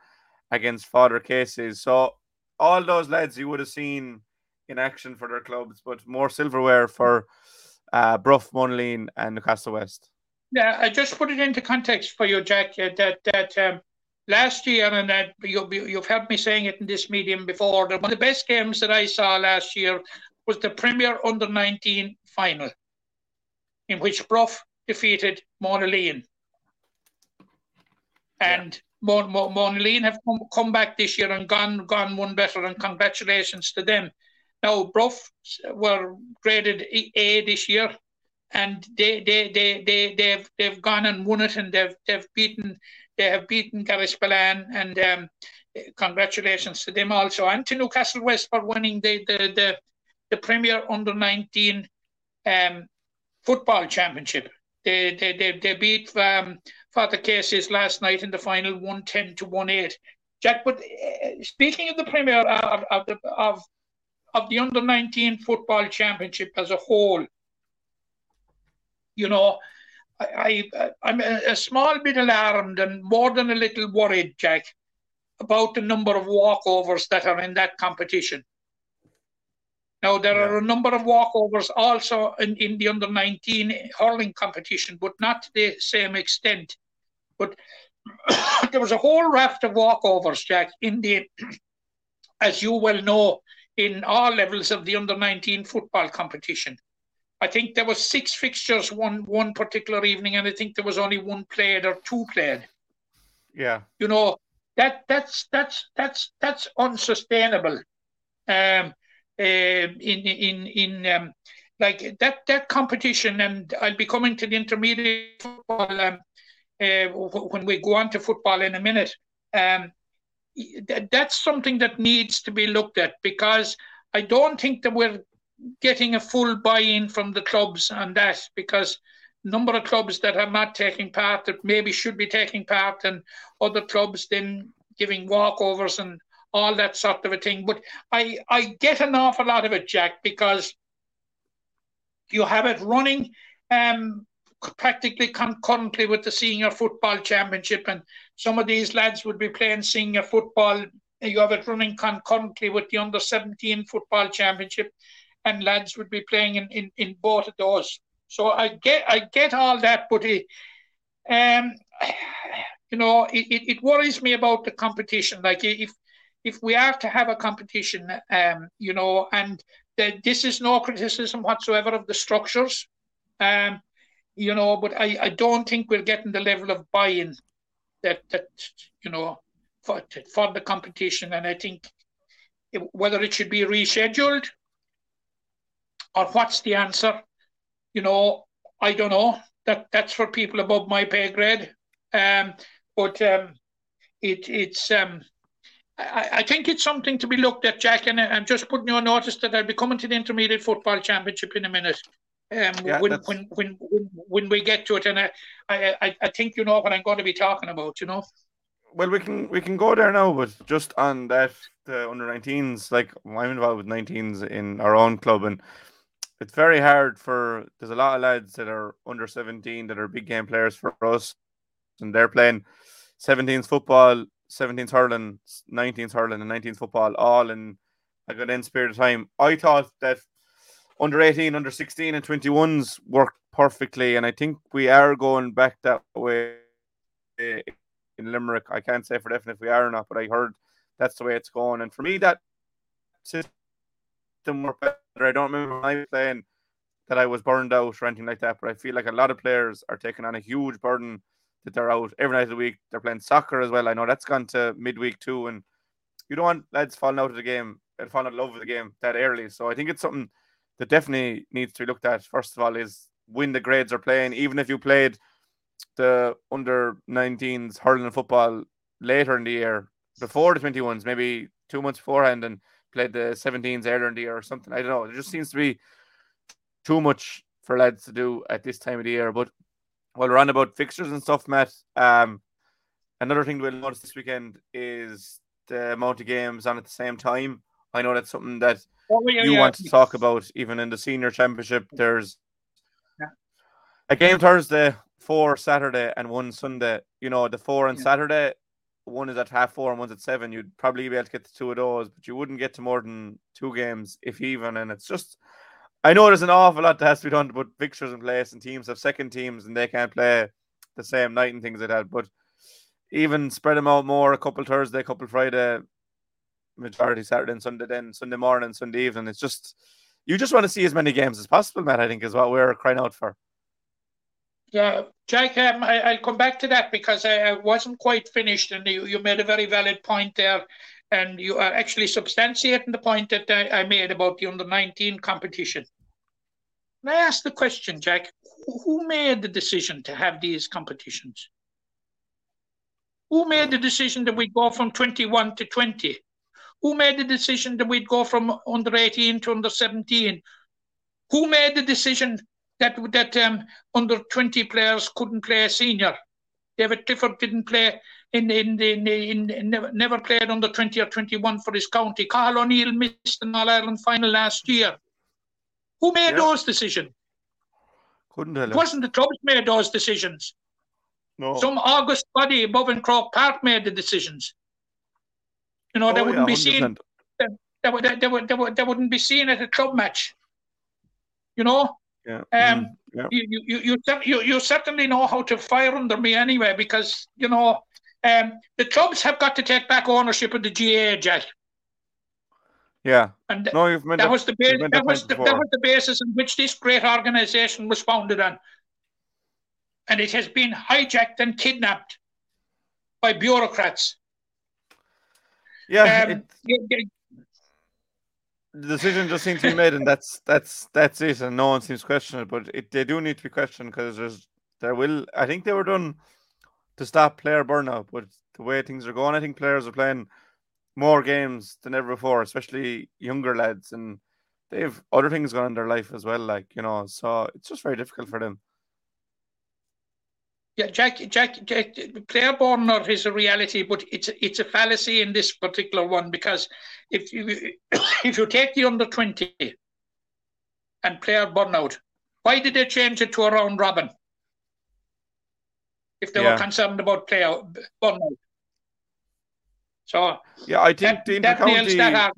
against Father Casey's. So all those lads you would have seen in action for their clubs, but more silverware for uh, Bruff, Monaleen, and Newcastle West. Yeah, I just put it into context for you, Jack. uh, That that um, last year, and that you, you've heard me saying it in this medium before. That one of the best games that I saw last year was the Premier Under 19 final, in which Bruff defeated Monaleen. And Mon Mon Monaleen have come, come back this year and gone gone one better, and congratulations to them. Now, Bruff were graded A this year, and they they they they they've they've gone and won it, and they've they've beaten they have beaten Garryspillane, and um, congratulations to them also, and to Newcastle West for winning the the the, the Premier Under nineteen um, football championship. They they they, they beat um, Father Casey's last night in the final, one ten to one eight. Jack, but uh, speaking of the Premier of of the of of the under 19 football championship as a whole, you know, I, I I'm a, a small bit alarmed and more than a little worried, Jack, about the number of walkovers that are in that competition. Now there are a number of walkovers also in, in the under 19 hurling competition, but not to the same extent. But there was a whole raft of walkovers, Jack, in the as you well know, in all levels of the under 19 football competition. I think there was six fixtures one one particular evening, and I think there was only one played or two played. Yeah. You know that that's that's that's that's unsustainable. Um, in in in um, like that that competition, and I'll be coming to the intermediate football um, uh, when we go on to football in a minute. Um, that's something that needs to be looked at because I don't think that we're getting a full buy-in from the clubs on that because number of clubs that are not taking part that maybe should be taking part and other clubs then giving walkovers and all that sort of a thing. But I, I get an awful lot of it, Jack, because you have it running um, practically concurrently with the senior football championship, and some of these lads would be playing senior football. You have it running concurrently with the under 17 football championship, and lads would be playing in, in, in both of those. So I get I get all that, but it, um, you know, it, it worries me about the competition. Like if if we are to have a competition, um, you know, and the, this is no criticism whatsoever of the structures, um, you know, but I, I don't think we're getting the level of buy-in that that you know for for the competition, and I think whether it should be rescheduled or what's the answer, you know, I don't know. That that's for people above my pay grade. Um, but um, it it's um I, I, think it's something to be looked at, Jack, and I'm just putting you on notice that I'll be coming to the Intermediate Football Championship in a minute. Um, yeah, when, when, when, when, when we get to it, and I, I, I think you know what I'm going to be talking about, you know. Well, we can we can go there now, but just on that the under 19s, like I'm involved with 19s in our own club, and it's very hard for there's a lot of lads that are under 17 that are big game players for us, and they're playing 17s football 17th hurling, 19th hurling, and 19th football all in a good end period of time. I thought that under 18, under 16, and 21s worked perfectly, and I think we are going back that way eh, in Limerick. I can't say for definite if we are or not, but I heard that's the way it's going. And for me, that system worked better. I don't remember was playing that I was burned out or anything like that, but I feel like a lot of players are taking on a huge burden that they're out every night of the week. They're playing soccer as well. I know that's gone to midweek too, and you don't want lads falling out of the game and falling out of love with the game that early. So I think it's something that definitely needs to be looked at. First of all, is when the grades are playing, even if you played the under 19s hurling and football later in the year before the 21s, maybe two months beforehand, and played the 17s earlier in the year or something. I don't know. There just seems to be too much for lads to do at this time of the year. But while we're on about fixtures and stuff, Matt, um, another thing we'll notice this weekend is the amount of games on at the same time. I know that's something that oh, yeah, you yeah. want to talk about, even in the senior championship. There's yeah. a game Thursday, four Saturday, and one Sunday. You know, the four on Saturday, one is at half four and one's at seven. You'd probably be able to get to two of those, but you wouldn't get to more than two games, if even. And it's just I know there's an awful lot that has to be done to put fixtures in place, and teams have second teams and they can't play the same night and things like that. But even spread them out more, a couple Thursday, a couple Friday, majority Saturday and Sunday, then Sunday morning, Sunday evening. It's just you just want to see as many games as possible, Matt. I think is what we're crying out for. Yeah, Jack, um, I, will come back to that because I, I, wasn't quite finished, and you, you made a very valid point there and you are actually substantiating the point that I, I made about the under 19 competition. I ask the question, Jack, who made the decision to have these competitions? Who made the decision that we'd go from 21 to 20? Who made the decision that we'd go from under 18 to under 17? Who made the decision that that um, under 20 players couldn't play a senior? David Clifford didn't play in, in, in, in, in never, never played under 20 or 21 for his county. Carl O'Neill missed an All Ireland final last year. Who made those decisions? Couldn't tell It wasn't the clubs made those decisions. No. Some August body above in Croke Park made the decisions. You know, oh, they wouldn't yeah, be seen. They, they, they, they, they, they wouldn't be seen at a club match. You know, yeah. Um, yeah. You, you, you, you, you certainly know how to fire under me anyway, because, you know, um, the clubs have got to take back ownership of the GAA, Jack. Yeah. And no, you've that, that was the base, that, was the, that was the basis on which this great organization was founded on. And it has been hijacked and kidnapped by bureaucrats. Yeah. Um, it, the decision just seems to be made, and that's that's that's it, and no one seems to question it. But it, they do need to be questioned because there's there will. I think they were done to stop player burnout, but the way things are going, I think players are playing more games than ever before, especially younger lads, and they've other things going on in their life as well. Like you know, so it's just very difficult for them. Yeah, Jack, Jack, Jack player burnout is a reality, but it's it's a fallacy in this particular one because if you if you take the under twenty and player burnout, why did they change it to a round robin? If they Yeah. were concerned about player burnout. So Yeah, I think that, that nails that.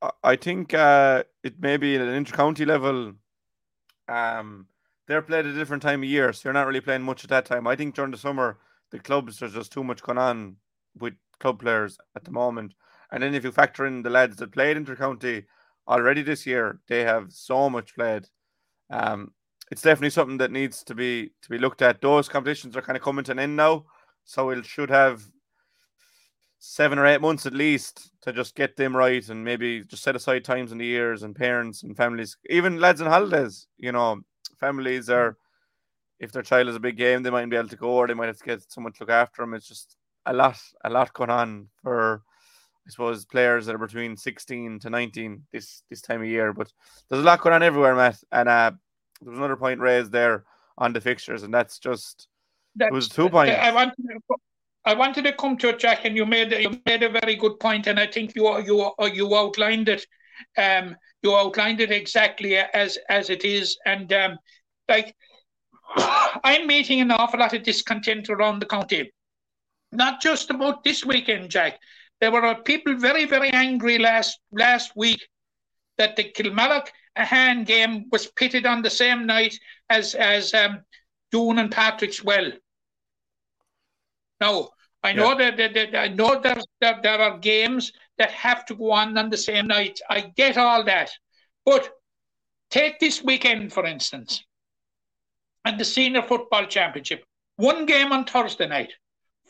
I- I think uh, it may be at an intercounty level. Um, they're played at a different time of year, so you're not really playing much at that time. I think during the summer, the clubs there's just too much going on with club players at the moment. And then if you factor in the lads that played intercounty already this year, they have so much played. Um, it's definitely something that needs to be to be looked at. Those competitions are kind of coming to an end now, so we should have seven or eight months at least to just get them right and maybe just set aside times in the years and parents and families, even lads and holidays. You know, families are if their child has a big game, they mightn't be able to go, or they might have to get someone to look after them. It's just a lot, a lot going on for, I suppose, players that are between sixteen to nineteen this this time of year. But there's a lot going on everywhere, Matt. And uh, there was another point raised there on the fixtures, and that's just it was two points. I wanted to, I wanted to come to it, Jack, and you made you made a very good point, and I think you you you outlined it. Um, you outlined it exactly as as it is, and um, like I'm meeting an awful lot of discontent around the county, not just about this weekend, Jack. There were people very very angry last last week that the Kilmallock Ahane game was pitted on the same night as as um, Doon and Patrickswell. Now, I know that, that, that I know there, that there are games that have to go on on the same night. I get all that, but take this weekend for instance, and the senior football championship. One game on Thursday night,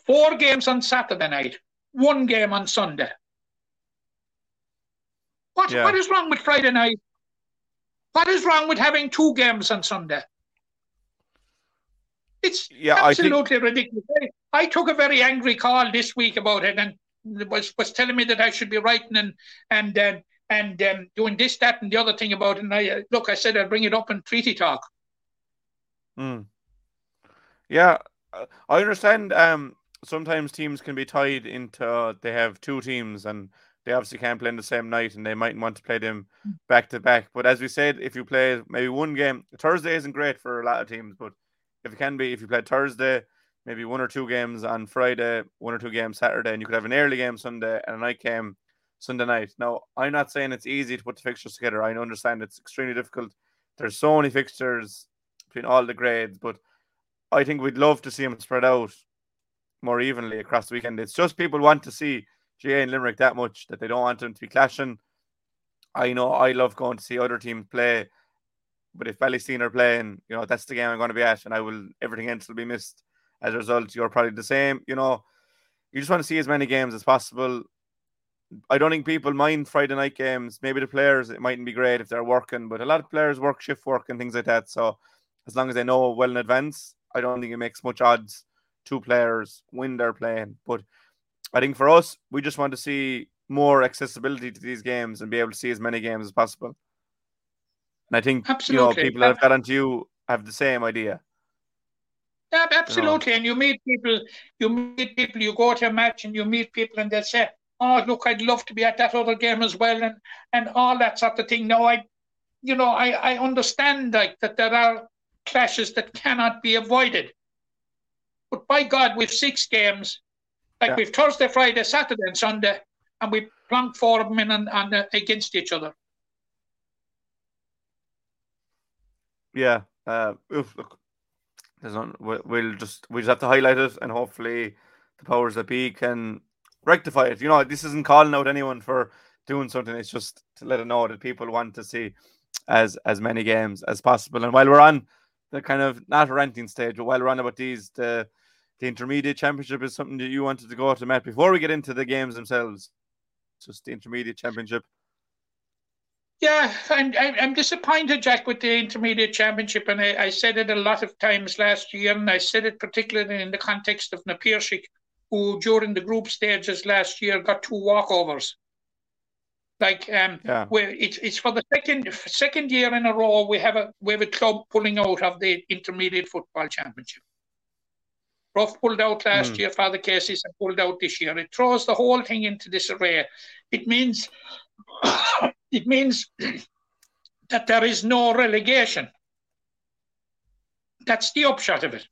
four games on Saturday night, one game on Sunday. What Yeah. what is wrong with Friday night? What is wrong with having two games on Sunday? It's Yeah, I think- absolutely ridiculous. I, took a very angry call this week about it, and was was telling me that I should be writing and and um, and um, doing this, that, and the other thing about it. And I uh, look, I said I'd bring it up in treaty talk. Mm. Yeah, uh, I understand. Um, sometimes teams can be tied into they have two teams and they obviously can't play in the same night and they mightn't want to play them back to back. But as we said, if you play maybe one game, Thursday isn't great for a lot of teams, but if it can be, if you play Thursday, maybe one or two games on Friday, one or two games Saturday, and you could have an early game Sunday and a night game Sunday night. Now, I'm not saying it's easy to put the fixtures together. I understand it's extremely difficult. There's so many fixtures between all the grades, but I think we'd love to see them spread out more evenly across the weekend. It's just people want to see GAA and Limerick that much that they don't want them to be clashing. I know I love going to see other teams play, but if Ballysteen are playing, you know, that's the game I'm going to be at, and I will everything else will be missed. As a result, you're probably the same. You know, you just want to see as many games as possible. I don't think people mind Friday night games. Maybe the players, it mightn't be great if they're working, but a lot of players work shift work and things like that. So as long as they know well in advance, I don't think it makes much odds two players when they're playing. But I think for us, we just want to see more accessibility to these games and be able to see as many games as possible. And I think you know people that have got onto you have the same idea. Yeah, absolutely. And you meet people, you meet people, you go to a match and you meet people and they say, Oh, look, I'd love to be at that other game as well, and and all that sort of thing. Now I you know, I, I understand like that there are clashes that cannot be avoided. But by God, we've six games. Like Yeah. we've Thursday, Friday, Saturday, and Sunday, and we plunk four of them in on, on, uh, against each other. Yeah. Uh, oof, look, there's we- we'll just we just have to highlight it, and hopefully the powers that be can rectify it. You know, this isn't calling out anyone for doing something. It's just to let it know that people want to see as as many games as possible. And while we're on the kind of not ranting stage, but while we're on about these, the the intermediate championship is something that you wanted to go to, Matt. Before we get into the games themselves, just the intermediate championship. Yeah, I'm, I'm I'm disappointed, Jack, with the intermediate championship, and I, I said it a lot of times last year, and I said it particularly in the context of Na Piarsaigh, who during the group stages last year got two walkovers. Like um, Yeah. where it's it's for the second second year in a row we have a we have a club pulling out of the intermediate football championship. Rough pulled out last Mm. year, Father Casey's have pulled out this year. It throws the whole thing into disarray. It means it means that there is no relegation. That's the upshot of it.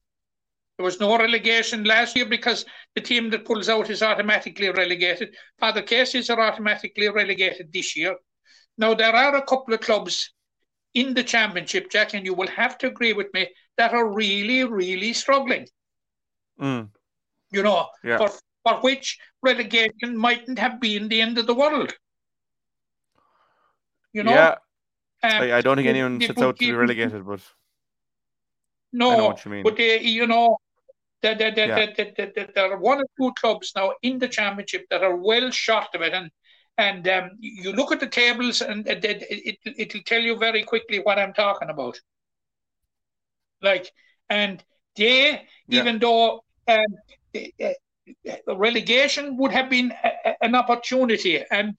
There was no relegation last year because the team that pulls out is automatically relegated. Father Casey's are automatically relegated this year. Now, there are a couple of clubs in the championship, Jack, and you will have to agree with me, that are really, really struggling. Mm. You know, Yeah. for, for which relegation mightn't have been the end of the world. You know, yeah, Um, I, I don't think anyone sets out to be relegated, but No, I know what you mean. but they, you know, there, there, there, Yeah. there, there, there, there, there are one or two clubs now in the championship that are well short of it, and and um, you look at the tables, and it, it, it it'll tell you very quickly what I'm talking about. Like, and they, Yeah. even though uh, relegation would have been a, an opportunity, and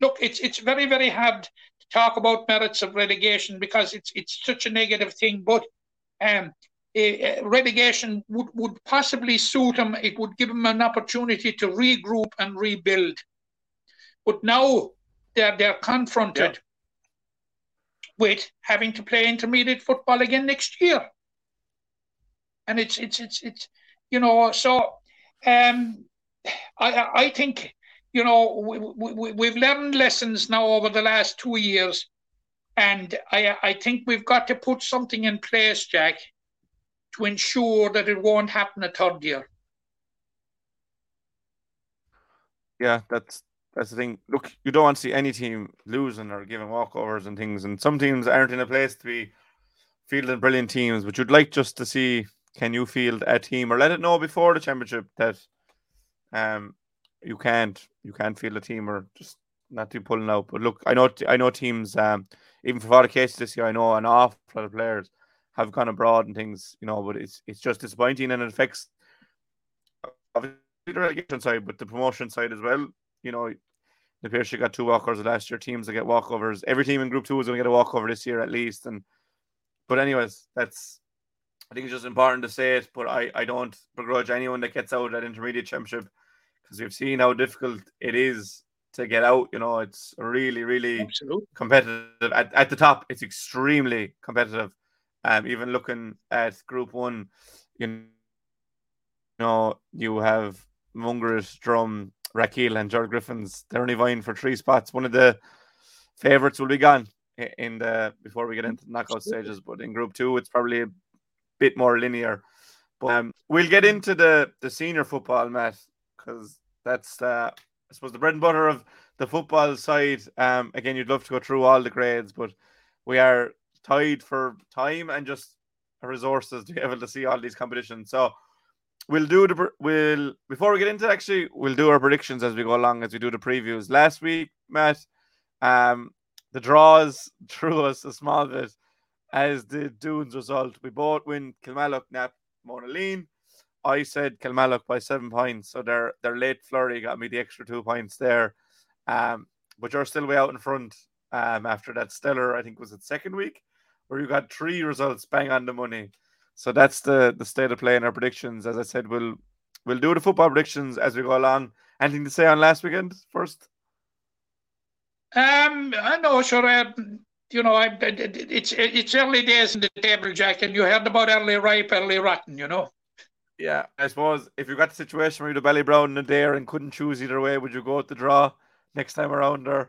look, it's it's very very hard to talk about merits of relegation because it's it's such a negative thing, but um, eh, eh, relegation would, would possibly suit them. It would give them an opportunity to regroup and rebuild. But now they're they're confronted with having to play intermediate football again next year, and it's it's it's it's you know so um, I I think you know we, we- we've learned lessons now over the last two years. And I, I think we've got to put something in place, Jack, to ensure that it won't happen a third year. yeah, that's that's the thing. Look, you don't want to see any team losing or giving walkovers and things, and some teams aren't in a place to be fielding brilliant teams. But you'd like just to see can you field a team or let it know before the championship that um you can't you can't field a team or just not do pulling out. But look, I know I know teams um even for Father Case this year, I know an awful lot of players have gone abroad and things, you know, but it's it's just disappointing and it affects obviously the relegation side, but the promotion side as well. You know, the Pierce got two walkovers last year. Teams that get walkovers. Every team in Group Two is going to get a walkover this year at least. And but anyways, that's I think it's just important to say it. But I I don't begrudge anyone that gets out at intermediate championship because we've seen how difficult it is to get out. You know, it's really really Absolutely. competitive at, at the top. It's extremely competitive. Um, even looking at Group One, you know, you have Mungers, Drum, Rathkeale, and Gerald Griffins. They're only vying for three spots. One of the favourites will be gone in the before we get into the knockout stages. But in Group Two, it's probably a bit more linear. But um, we'll get into the the senior football, Matt, because that's uh, I suppose the bread and butter of the football side. Um, again, you'd love to go through all the grades, but we are tied for time and just resources to be able to see all these competitions. So we'll do the we'll before we get into actually we'll do our predictions as we go along as we do the previews. Last week, Matt, um, the draws threw us a small bit as the Doon's result. We both win Kilmallock, Nap, Monaleen. I said Kilmallock by seven points, so their their late flurry got me the extra two points there. Um, but you're still way out in front um, after that stellar, I think was it second week, where you got three results bang on the money. So that's the the state of play in our predictions. As I said, we'll we'll do the football predictions as we go along. Anything to say on last weekend first? Um, I know, sure. Uh, you know, I, it's it's early days in the table, Jack, and you heard about early ripe, early rotten. You know. Yeah, I suppose if you got the situation where you had a Ballybrown and there and couldn't choose either way, would you go with the draw next time around? Or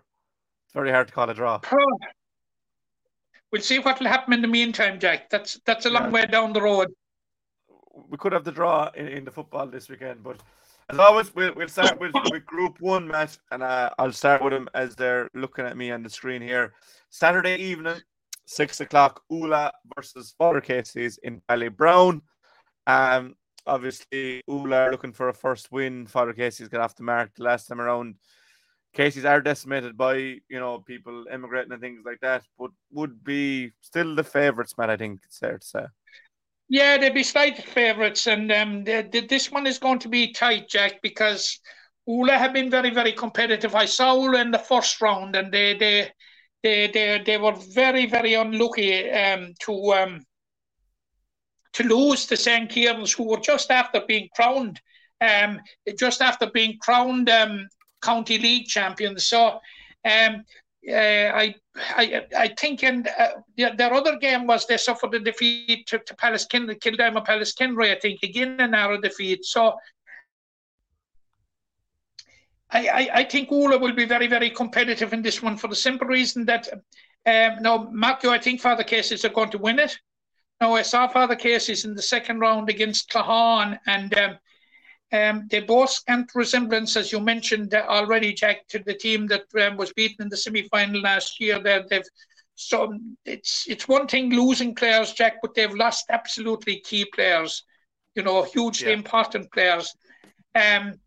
it's very hard to call a draw. We'll see what will happen in the meantime, Jack. That's that's a long Yeah. way down the road. we could have the draw in, in the football this weekend. But as always, we'll, we'll start with, with Group One, Matt, and uh, I'll start with them as they're looking at me on the screen here. Saturday evening, six o'clock. Oola versus Father Casey's in Ballybrown. Um, obviously, Oola are looking for a first win. Father Casey's got off the mark the last time around. cases are decimated by you know people immigrating and things like that, but would be still the favourites, man. I think it's fair to say. Yeah, they'd be slight favourites, and um, this one is going to be tight, Jack, because Oola have been very, very competitive. I saw Oola in the first round, and they they they they, they were very, very unlucky um, to um, to lose to St. Kieran's, who were just after being crowned, um, just after being crowned um, county league champions. So um, uh, I, I, I think in uh, their, other game was they suffered a defeat to, to Pallaskenry, Kildima Palace Kinry, I think, again a narrow defeat. So I, I, I think Oola will be very, very competitive in this one for the simple reason that um, now, Matthew, I think Father Casey's are going to win it. Now, I saw Father Casey's in the second round against Claughaun, and um, um, they both scant resemblance, as you mentioned already, Jack, to the team that um, was beaten in the semi-final last year. They're, they've so it's it's one thing losing players, Jack, but they've lost absolutely key players. You know, hugely yeah. important players. Um,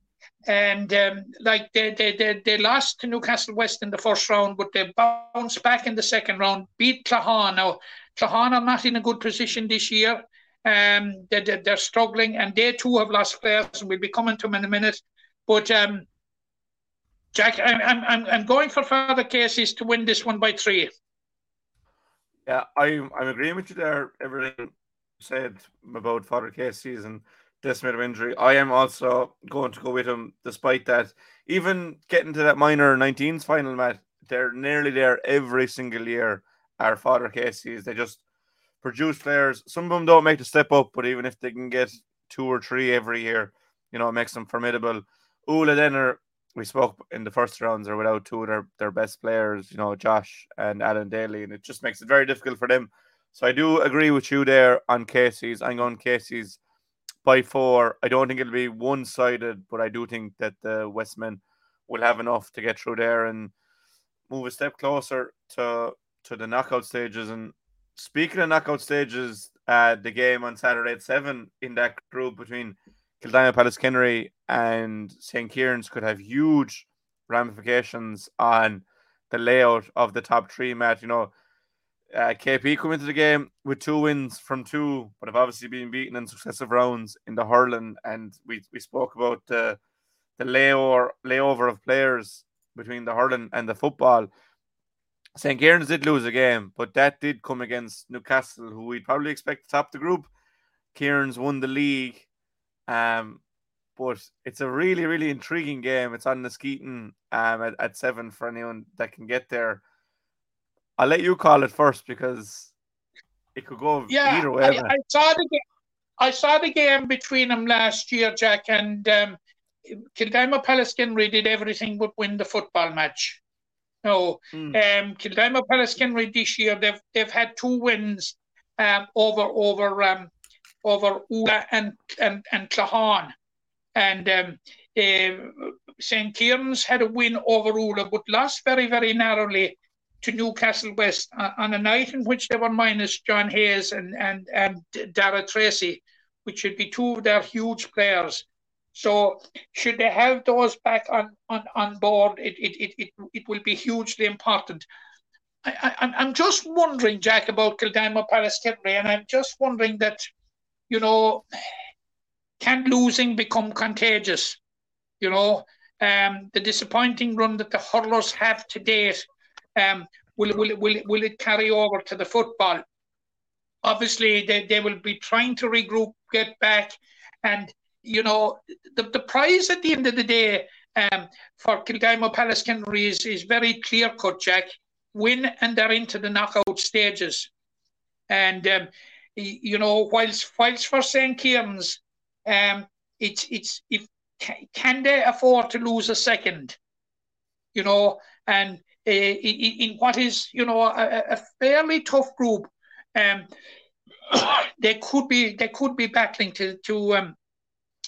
and um, like they, they, they, they lost to Newcastle West in the first round, but they bounced back in the second round, beat Claughaun. Now, Claughaun are not in a good position this year. Um, they, they, are struggling, and they too have lost players, and we'll be coming to them in a minute. But um, Jack, I'm, I'm, I'm going for Father Casey's to win this one by three. Yeah, I'm, I'm agreeing with you there. Everything said about Father Casey's and decimated of injury. I am also going to go with him, despite that. Even getting to that minor 19s final, Matt, they're nearly there every single year. Our Father Casey's, they just produce players. Some of them don't make the step up, but even if they can get two or three every year, you know, it makes them formidable. Oola Denner, we spoke in the first rounds, are without two of their, their best players, you know, Josh and Alan Daly, and it just makes it very difficult for them. So I do agree with you there on Casey's. I'm going Casey's by four. I don't think it'll be one sided, but I do think that the Westmen will have enough to get through there and move a step closer to to the knockout stages. And speaking of knockout stages, uh, the game on Saturday at seven in that group between Kildimo Pallaskenry and St. Kieran's could have huge ramifications on the layout of the top three match. You know, uh, KP come into the game with two wins from two, but have obviously been beaten in successive rounds in the hurling. And we, we spoke about the the layover layover of players between the hurling and the football. St. Kieran's did lose a game, but that did come against Newcastle, who we'd probably expect to top the group. Kieran's won the league. Um, but it's a really, really intriguing game. It's on the Askeaton um, at, at seven for anyone that can get there. I'll let you call it first because it could go yeah, either way. I, I saw the game. I saw the game between them last year, Jack, and um, Pallaskenry did everything but win the football match. No, mm. um, Kildimo Pallaskenry this year they've they've had two wins um, over over um, over Oola and and and Claughaun, and um, uh, St Kieran's had a win over Oola, but lost very very narrowly to Newcastle West uh, on a night in which they were minus John Hayes and and and Dara Tracy, which should be two of their huge players. So should they have those back on on, on board, it, it, it, it, it will be hugely important. I, I'm just wondering, Jack, about Kildimo Palace and I'm just wondering that, you know, can losing become contagious? You know, um, the disappointing run that the hurlers have to date um, will, will, will, will it carry over to the football? Obviously, they, they will be trying to regroup, get back, and you know the, the prize at the end of the day um, for Kildimo Pallaskenry is, is very clear cut, Jack. Win and they're into the knockout stages. And um, you know, whilst whilst for St. Kieran's, um, it's it's if can they afford to lose a second? You know, and in what is you know a, a fairly tough group. Um, they could be they could be battling to to um,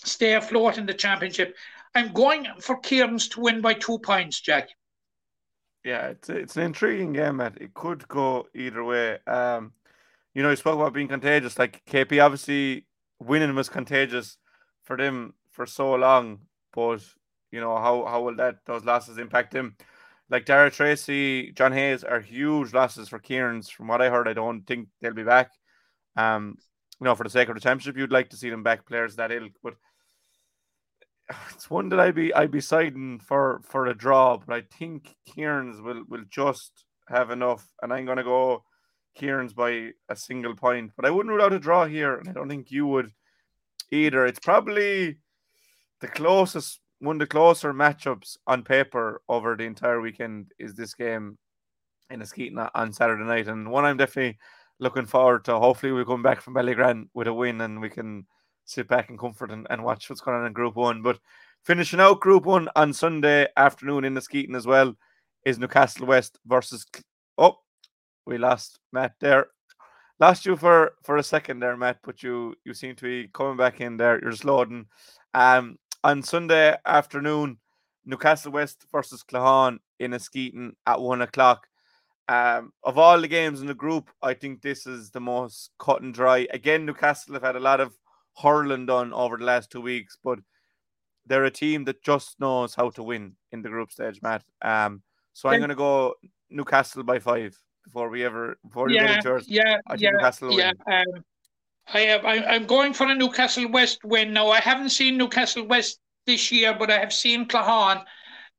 stay afloat in the championship. I'm going for Kieran's to win by two points, Jack. Yeah, it's it's an intriguing game, Matt. It could go either way. Um, you know, you spoke about being contagious. Like KP, obviously winning was contagious for them for so long, but you know how how will that those losses impact him? Like Dara Tracy, John Hayes are huge losses for Kieran's. From what I heard, I don't think they'll be back. Um, you know, for the sake of the championship, you'd like to see them back players that ilk, but it's one that I'd be I'd be siding for for a draw, but I think Kieran's will will just have enough, and I'm gonna go Kieran's by a single point. But I wouldn't rule out a draw here, and I don't think you would either. It's probably the closest one of the closer matchups on paper over the entire weekend is this game in Askeaton on Saturday night, and one I'm definitely looking forward to. Hopefully, we come back from Bellygrand with a win, and we can sit back in comfort and, and watch what's going on in Group One. But finishing out Group One on Sunday afternoon in the Skeeton as well is Newcastle West versus. Oh, we lost Matt there. Lost you for for a second there, Matt, but you you seem to be coming back in there. You're just loading. Um, on Sunday afternoon, Newcastle West versus Claughaun in Askeaton at one o'clock. Um, of all the games in the group, I think this is the most cut and dry. Again, Newcastle have had a lot of hurling done over the last two weeks, but they're a team that just knows how to win in the group stage, Matt. Um, so I'm going to go Newcastle by five before we ever before you yeah, get into yours. Yeah, I yeah, Newcastle yeah. Um, I have. I, I'm going for a Newcastle West win. Now I haven't seen Newcastle West this year, but I have seen Claughaun,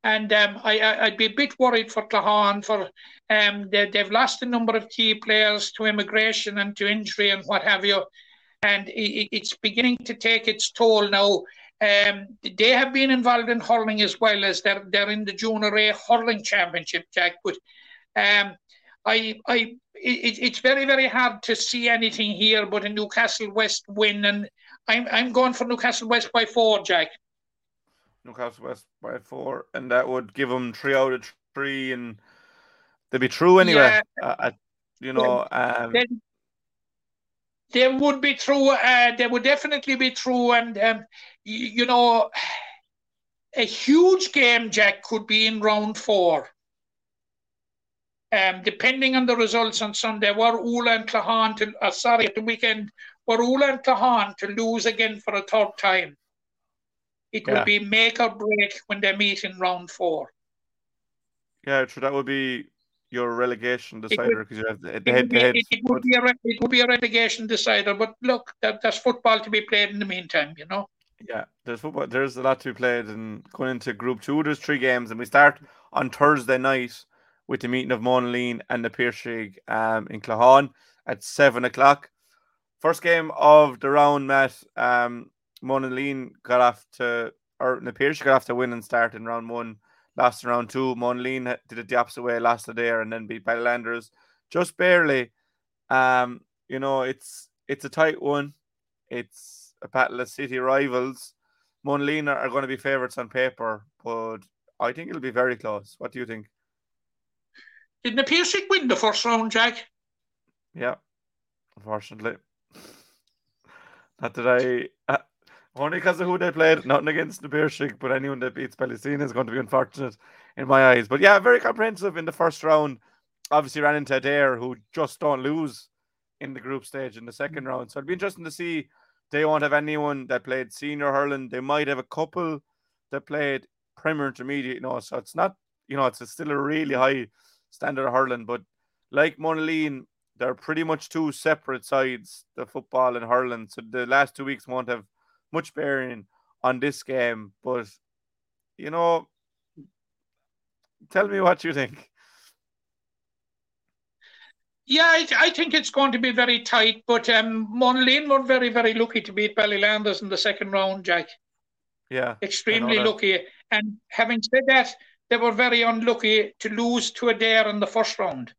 and um, I, I'd be a bit worried for Claughaun for um they, they've lost a number of key players to immigration and to injury and what have you, and it, it's beginning to take its toll now. Um, they have been involved in hurling as well as they're they're in the Junior A hurling championship, Jack. But um, I I it, it's very very hard to see anything here but a Newcastle West win, and I'm I'm going for Newcastle West by four, Jack. Newcastle West by four, and that would give them three out of three, and they'd be true anyway. Yeah. Uh, uh, you know, um, Then they would be true. Uh, they would definitely be true, and um, you, you know, a huge game, Jack, could be in round four. Um, depending on the results on Sunday, were Oola and Claughaun to uh, sorry at the weekend, were Oola and Claughaun to lose again for a third time, it Yeah. would be make or break when they meet in round four. yeah, true. That would be your relegation decider because you have the, the It would, head to head. it, would be a it would be a relegation decider, but look, that, that's football to be played in the meantime, you know. Yeah, there's football. There's a lot to be played, and going into Group Two, there's three games, and we start on Thursday night with the meeting of Monaleen and the Piarsaigh um, in Claughaun at seven o'clock. First game of the round, Matt. Um, Monaleen got off to, or the Piershig got off to win and start in round one, lost round two. Ha- did it the opposite way, lost it there, and then beat Ballylanders just barely. Um, you know, it's it's a tight one. It's a battle of city rivals. Monaleen are, going to be favourites on paper, but I think it'll be very close. What do you think? Didn't the Piarsaigh win the first round, Jack? Yeah, unfortunately. Not that I. Only because of who they played, nothing against the Piarsaigh, but anyone that beats Ballysteen is going to be unfortunate in my eyes. But yeah, very comprehensive in the first round. Obviously, ran into Adare, who just don't lose in the group stage in the second mm. round. So it'll be interesting to see. They won't have anyone that played senior hurling. They might have a couple that played Premier Intermediate, you know. So it's not, you know, it's a still a really high standard of hurling. But like Monaleen, they're pretty much two separate sides, the football and hurling. So the last two weeks won't have much bearing on this game. But you know, tell me what you think. Yeah, I, I think it's going to be very tight, but um, Monaleen were very, very lucky to beat Ballylanders in the second round, Jack. Yeah, Extremely lucky. And having said that, they were very unlucky to lose to Adare in the first round.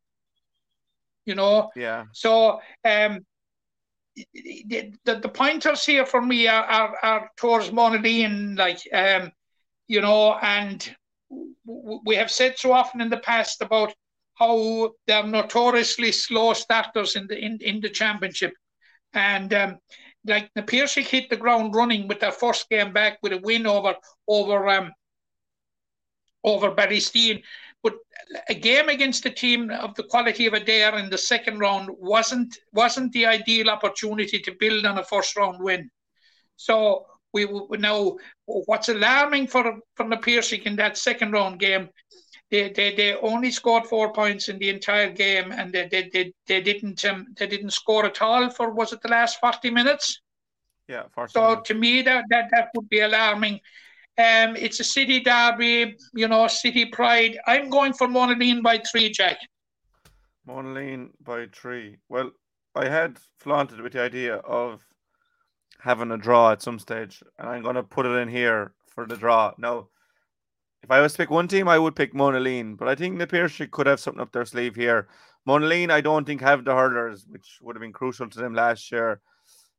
You know, yeah, so um, the, the, pointers here for me are, are, are towards Monaleen, like, um, you know, and we have said so often in the past about how they're notoriously slow starters in the in, in the championship. And um, like the hit the ground running with their first game back with a win over over um, over Ballysteen. But a game against a team of the quality of Adare in the second round wasn't wasn't the ideal opportunity to build on a first round win. So we, now what's alarming for from the Piarsaigh in that second round game. They, they, they only scored four points in the entire game, and they they, they, they didn't um, they didn't score at all for was it the last forty minutes? Yeah, for so to me that, that that would be alarming. Um, it's a city derby, you know, city pride. I'm going for Monaleen by three, Jack. Monaleen by three. Well, I had flaunted with the idea of having a draw at some stage, and I'm going to put it in here for the draw. Now, if I was to pick one team, I would pick Monaleen, but I think the Piarsaigh could have something up their sleeve here. Monaleen, I don't think have the hurlers, which would have been crucial to them last year.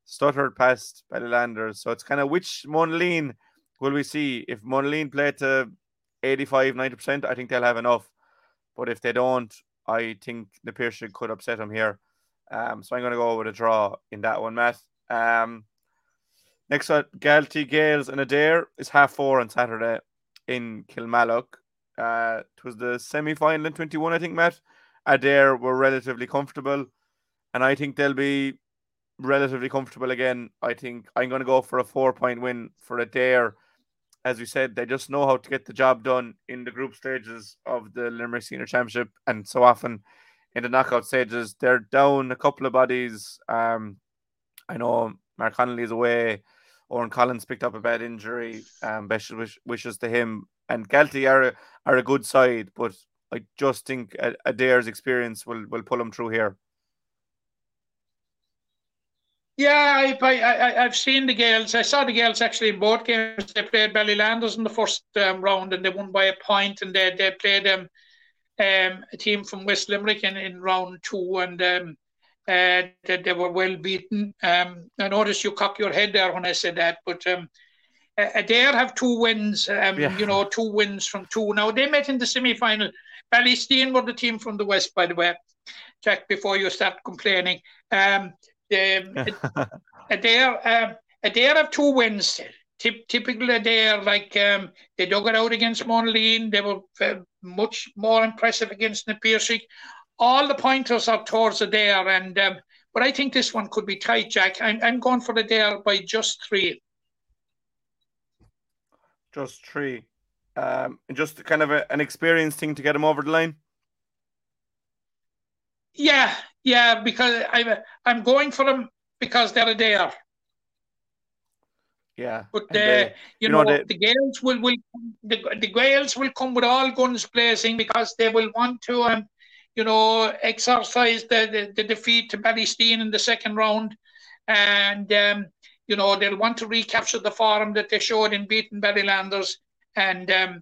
Stuttered past Ballylanders, so it's kind of which Monaleen will we see? If Monaleen play to 85, 90%, I think they'll have enough. But if they don't, I think the Piarsaigh could upset them here. Um, so I'm going to go with a draw in that one, Matt. Um, next up, Galtee Gales and Adare is half four on Saturday in Kilmallock. Uh, it was the semi final in 21, I think, Matt. Adair were relatively comfortable, and I think they'll be relatively comfortable again. I think I'm going to go for a four point win for Adare. As we said, they just know how to get the job done in the group stages of the Limerick Senior Championship, and so often in the knockout stages, they're down a couple of bodies. Um, I know Mark Connolly is away. Oren Collins picked up a bad injury. Um, best wish, wishes to him. And Galtee are are a good side, but I just think Adare's experience will will pull them through here. Yeah, I, I, I've seen the Gales. I saw the Gales actually in both games. They played Ballylanders in the first um, round and they won by a point, and they, they played um, um, a team from West Limerick in, in round two, and um, uh, they, they were well beaten. Um, I noticed you cock your head there when I said that, but um, Adare have two wins, um, yeah. you know, two wins from two. Now, they met in the semi final. Ballysteen were the team from the West, by the way. Jack, before you start complaining. Um, the, Adare, um, Adare have two wins. Typical Adare, like um, they dug it out against Monaleen. They were uh, much more impressive against the Piarsaigh. All the pointers are towards Adare, and um, but I think this one could be tight, Jack. I'm, I'm going for Adare by just three. Just three. Um, just kind of a, an experience thing to get him over the line. Yeah, yeah, because I'm I'm going for them because they're there. Yeah, but the, they, you, you, know, know the Gales will will the, the Gales will come with all guns blazing because they will want to um you know exercise the the, the defeat to Ballysteen in the second round, and um you know they'll want to recapture the form that they showed in beating Ballylanders, and um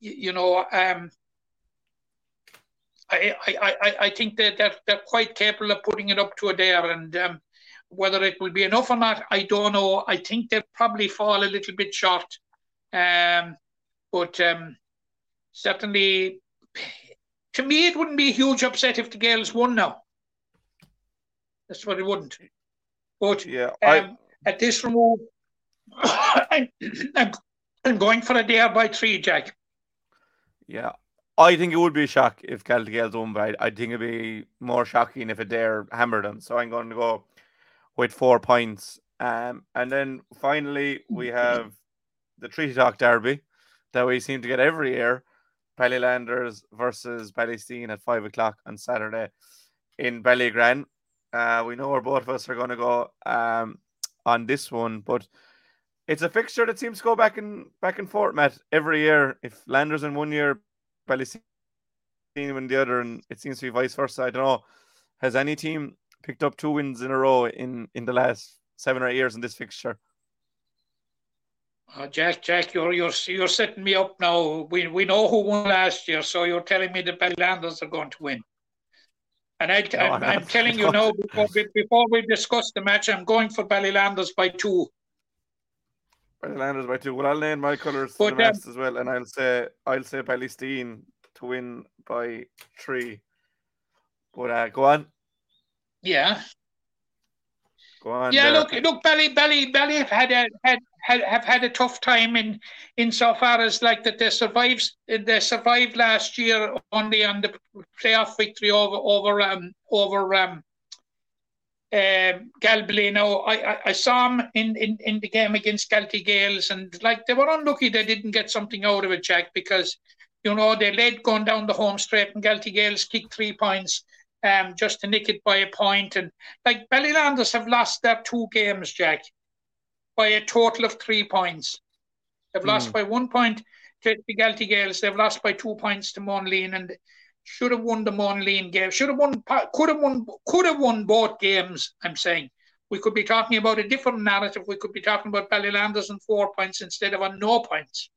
you, you know um I, I, I, think that they're, they're quite capable of putting it up to Adare. and um, whether it will be enough or not, I don't know. I think they'll probably fall a little bit short, um, but um, certainly, to me, it wouldn't be a huge upset if the Gales won now. That's what it wouldn't. But yeah, I... Um, at this remove, I'm, I'm going for Adare by three, Jack. Yeah, I think it would be a shock if Galtee Gales won, but I, I think it'd be more shocking if Adare hammered them. So I'm going to go with four points. Um, and then finally we have the Treaty Talk Derby that we seem to get every year. Ballylanders versus Ballysteen at five o'clock on Saturday in Ballyagran. Uh, we know where both of us are going to go um, on this one, but it's a fixture that seems to go back and back and forth, Matt, every year. If Landers in one year, Ballysteen in the other, and it seems to be vice versa. I don't know. Has any team picked up two wins in a row in in the last seven or eight years in this fixture? Uh, Jack, Jack, you're you're you're setting me up now. We we know who won last year, so you're telling me the Ballylanders are going to win. And I, no, I'm, I'm telling you now, before we, before we discuss the match, I'm going for Ballylanders by two. Ballylanders by two. Well, I'll name my colours rest um, as well, and I'll say I'll say Ballysteen to win by three. But uh, go on. Yeah. Go on. Yeah, there. look, look, Bally, Bally, Bally have had a had, had have had a tough time in in so far as like that they survived they survived last year only on the playoff victory over over um over um uh, Galbally. Now, I, I, I, saw him in, in, in the game against Galtee Gales, and like they were unlucky they didn't get something out of it, Jack, because you know they led going down the home straight, and Galtee Gales kicked three points. Um, just to nick it by a point, and like Ballylanders have lost their two games, Jack, by a total of three points. They've mm. lost by one point to the Galtee Gales. They've lost by two points to Monaleen, and should have won the Monaleen game. Should have won. Could have won. Could have won both games. I'm saying we could be talking about a different narrative. We could be talking about Ballylanders and four points instead of on no points.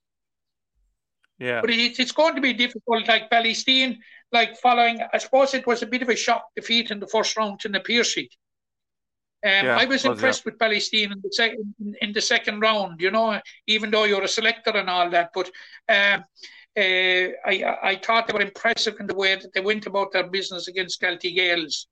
Yeah, but it, it's going to be difficult. Like Ballysteen, like following. I suppose it was a bit of a shock defeat in the first round to Na Piarsaigh. Um, yeah, I was impressed with Ballysteen in the second in the second round. You know, even though you're a selector and all that, but um, uh, I I thought they were impressive in the way that they went about their business against Galtee Gales.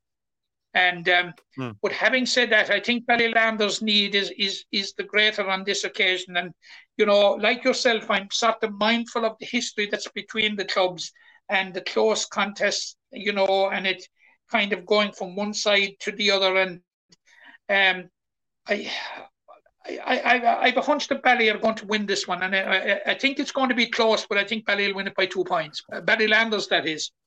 And um, hmm. but having said that, I think Ballylanders' need is is is the greater on this occasion. And you know, like yourself, I'm sort of mindful of the history that's between the clubs and the close contests. You know, and it kind of going from one side to the other and um, I, I, I, I have a hunch that Bally are going to win this one, and I, I, I think it's going to be close, but I think Bally will win it by two points. Uh, Ballylanders, that is.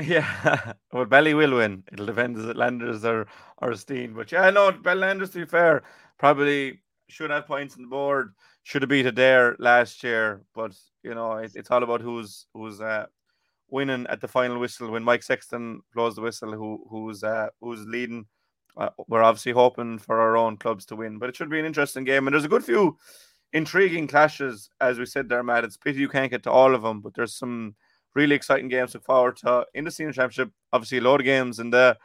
Yeah, well, Bally will win. It'll depend if Landers or or Steen, but yeah, no, Ballylanders. To be fair, probably should have points on the board. Should have beat it there last year, but you know, it, it's all about who's who's uh, winning at the final whistle when Mike Sexton blows the whistle. Who who's uh, who's leading we're obviously hoping for our own clubs to win, but it should be an interesting game. And there's a good few intriguing clashes, as we said there, Matt. It's pity you can't get to all of them, but there's some really exciting games to look forward to in the senior championship. Obviously, a lot of games in the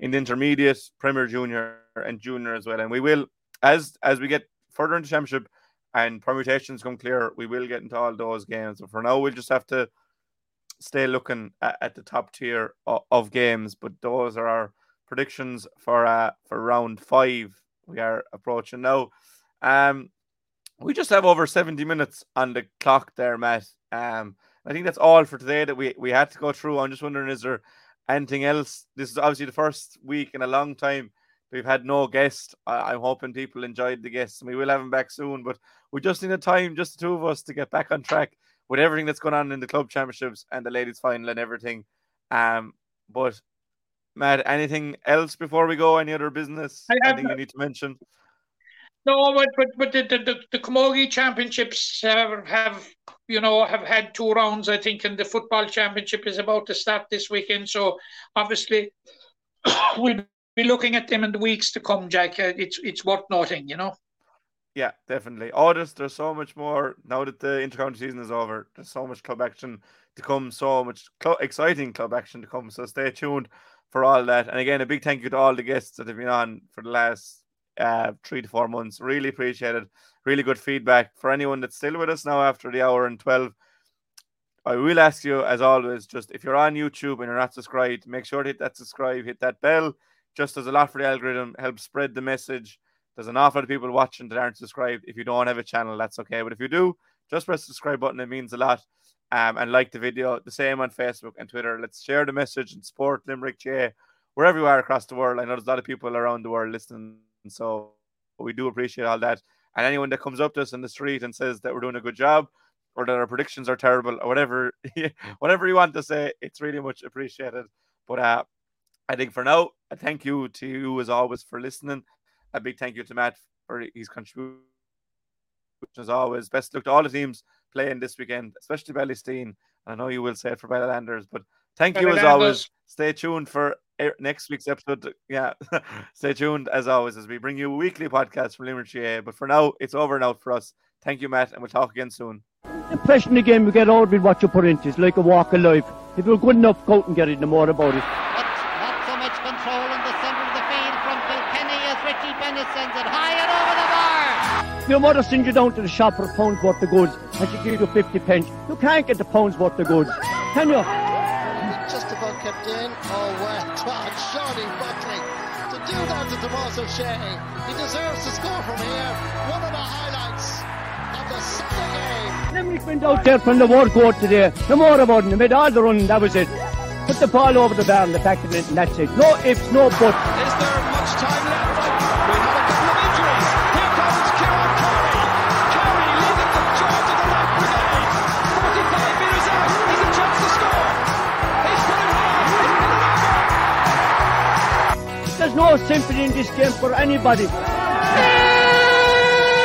in the intermediate, Premier Junior, and Junior as well. And we will, as as we get further into championship and permutations come clear, we will get into all those games. But for now, we'll just have to stay looking at, at the top tier of, of games. But those are our predictions for uh for round five. We are approaching now. Um, we just have over 70 minutes on the clock there, Matt. Um, I think that's all for today that we, we had to go through. I'm just wondering, is there anything else? This is obviously the first week in a long time we've had no guest. I, am hoping people enjoyed the guests and we will have them back soon. But we just need a time, just the two of us, to get back on track with everything that's going on in the club championships and the ladies' final and everything. Um, but Matt, anything else before we go? Any other business? I anything you need to mention? No, but but, but the, the, the Camogie Championships have, have you know have had two rounds, I think, and the football championship is about to start this weekend. So obviously we'll be looking at them in the weeks to come, Jack. Uh, it's it's worth noting, you know. Yeah, definitely. There's, there's so much more now that the intercounty season is over. There's so much club action to come, so much cl- exciting club action to come. So stay tuned for all that. And again, a big thank you to all the guests that have been on for the last uh, three to four months. Really appreciate it. Really good feedback. For anyone that's still with us now after the hour and 12, I will ask you, as always, just if you're on YouTube and you're not subscribed, make sure to hit that subscribe, hit that bell. Just as a lot for the algorithm, helps spread the message. There's an awful lot of people watching that aren't subscribed. If you don't have a channel, that's okay. But if you do, just press the subscribe button. It means a lot um, and like the video. The same on Facebook and Twitter. Let's share the message and support Limerick J wherever you are across the world. I know there's a lot of people around the world listening, so we do appreciate all that. And anyone that comes up to us in the street and says that we're doing a good job or that our predictions are terrible or whatever, whatever you want to say, it's really much appreciated. But uh, I think for now, a thank you to you as always for listening. A big thank you to Matt for his contribution as always. Best luck to all the teams playing this weekend, especially Ballysteen. I know you will say it for Ballylanders, but thank you as always. Stay tuned for next week's episode. Yeah, stay tuned as always as we bring you a weekly podcast from Limerick GAA. But for now, it's over now for us. Thank you, Matt, and we'll talk again soon. The impression again we get out of it what you put into it's like a walk of life. If you're good enough, go out and get it, no more about it. But not so much control in the centre of the field from Kilkenny as Richie Bennett sends it high and over the bar. Your mother sends you down to the shop for a pound's worth of goods and she gives you 50 pence. You can't get the pound's worth of goods, can you? Just about kept in. Oh, well done, Seanie Buckley. To do that to Tomas O'Shea, he deserves to score from here. One of the highlights of the Sunday game. Limerick went out there from the war court today. No more about it. They made all the run, that was it. Put the ball over the bar and the back of it, and that's it. No ifs, no buts. No sympathy in this game for anybody.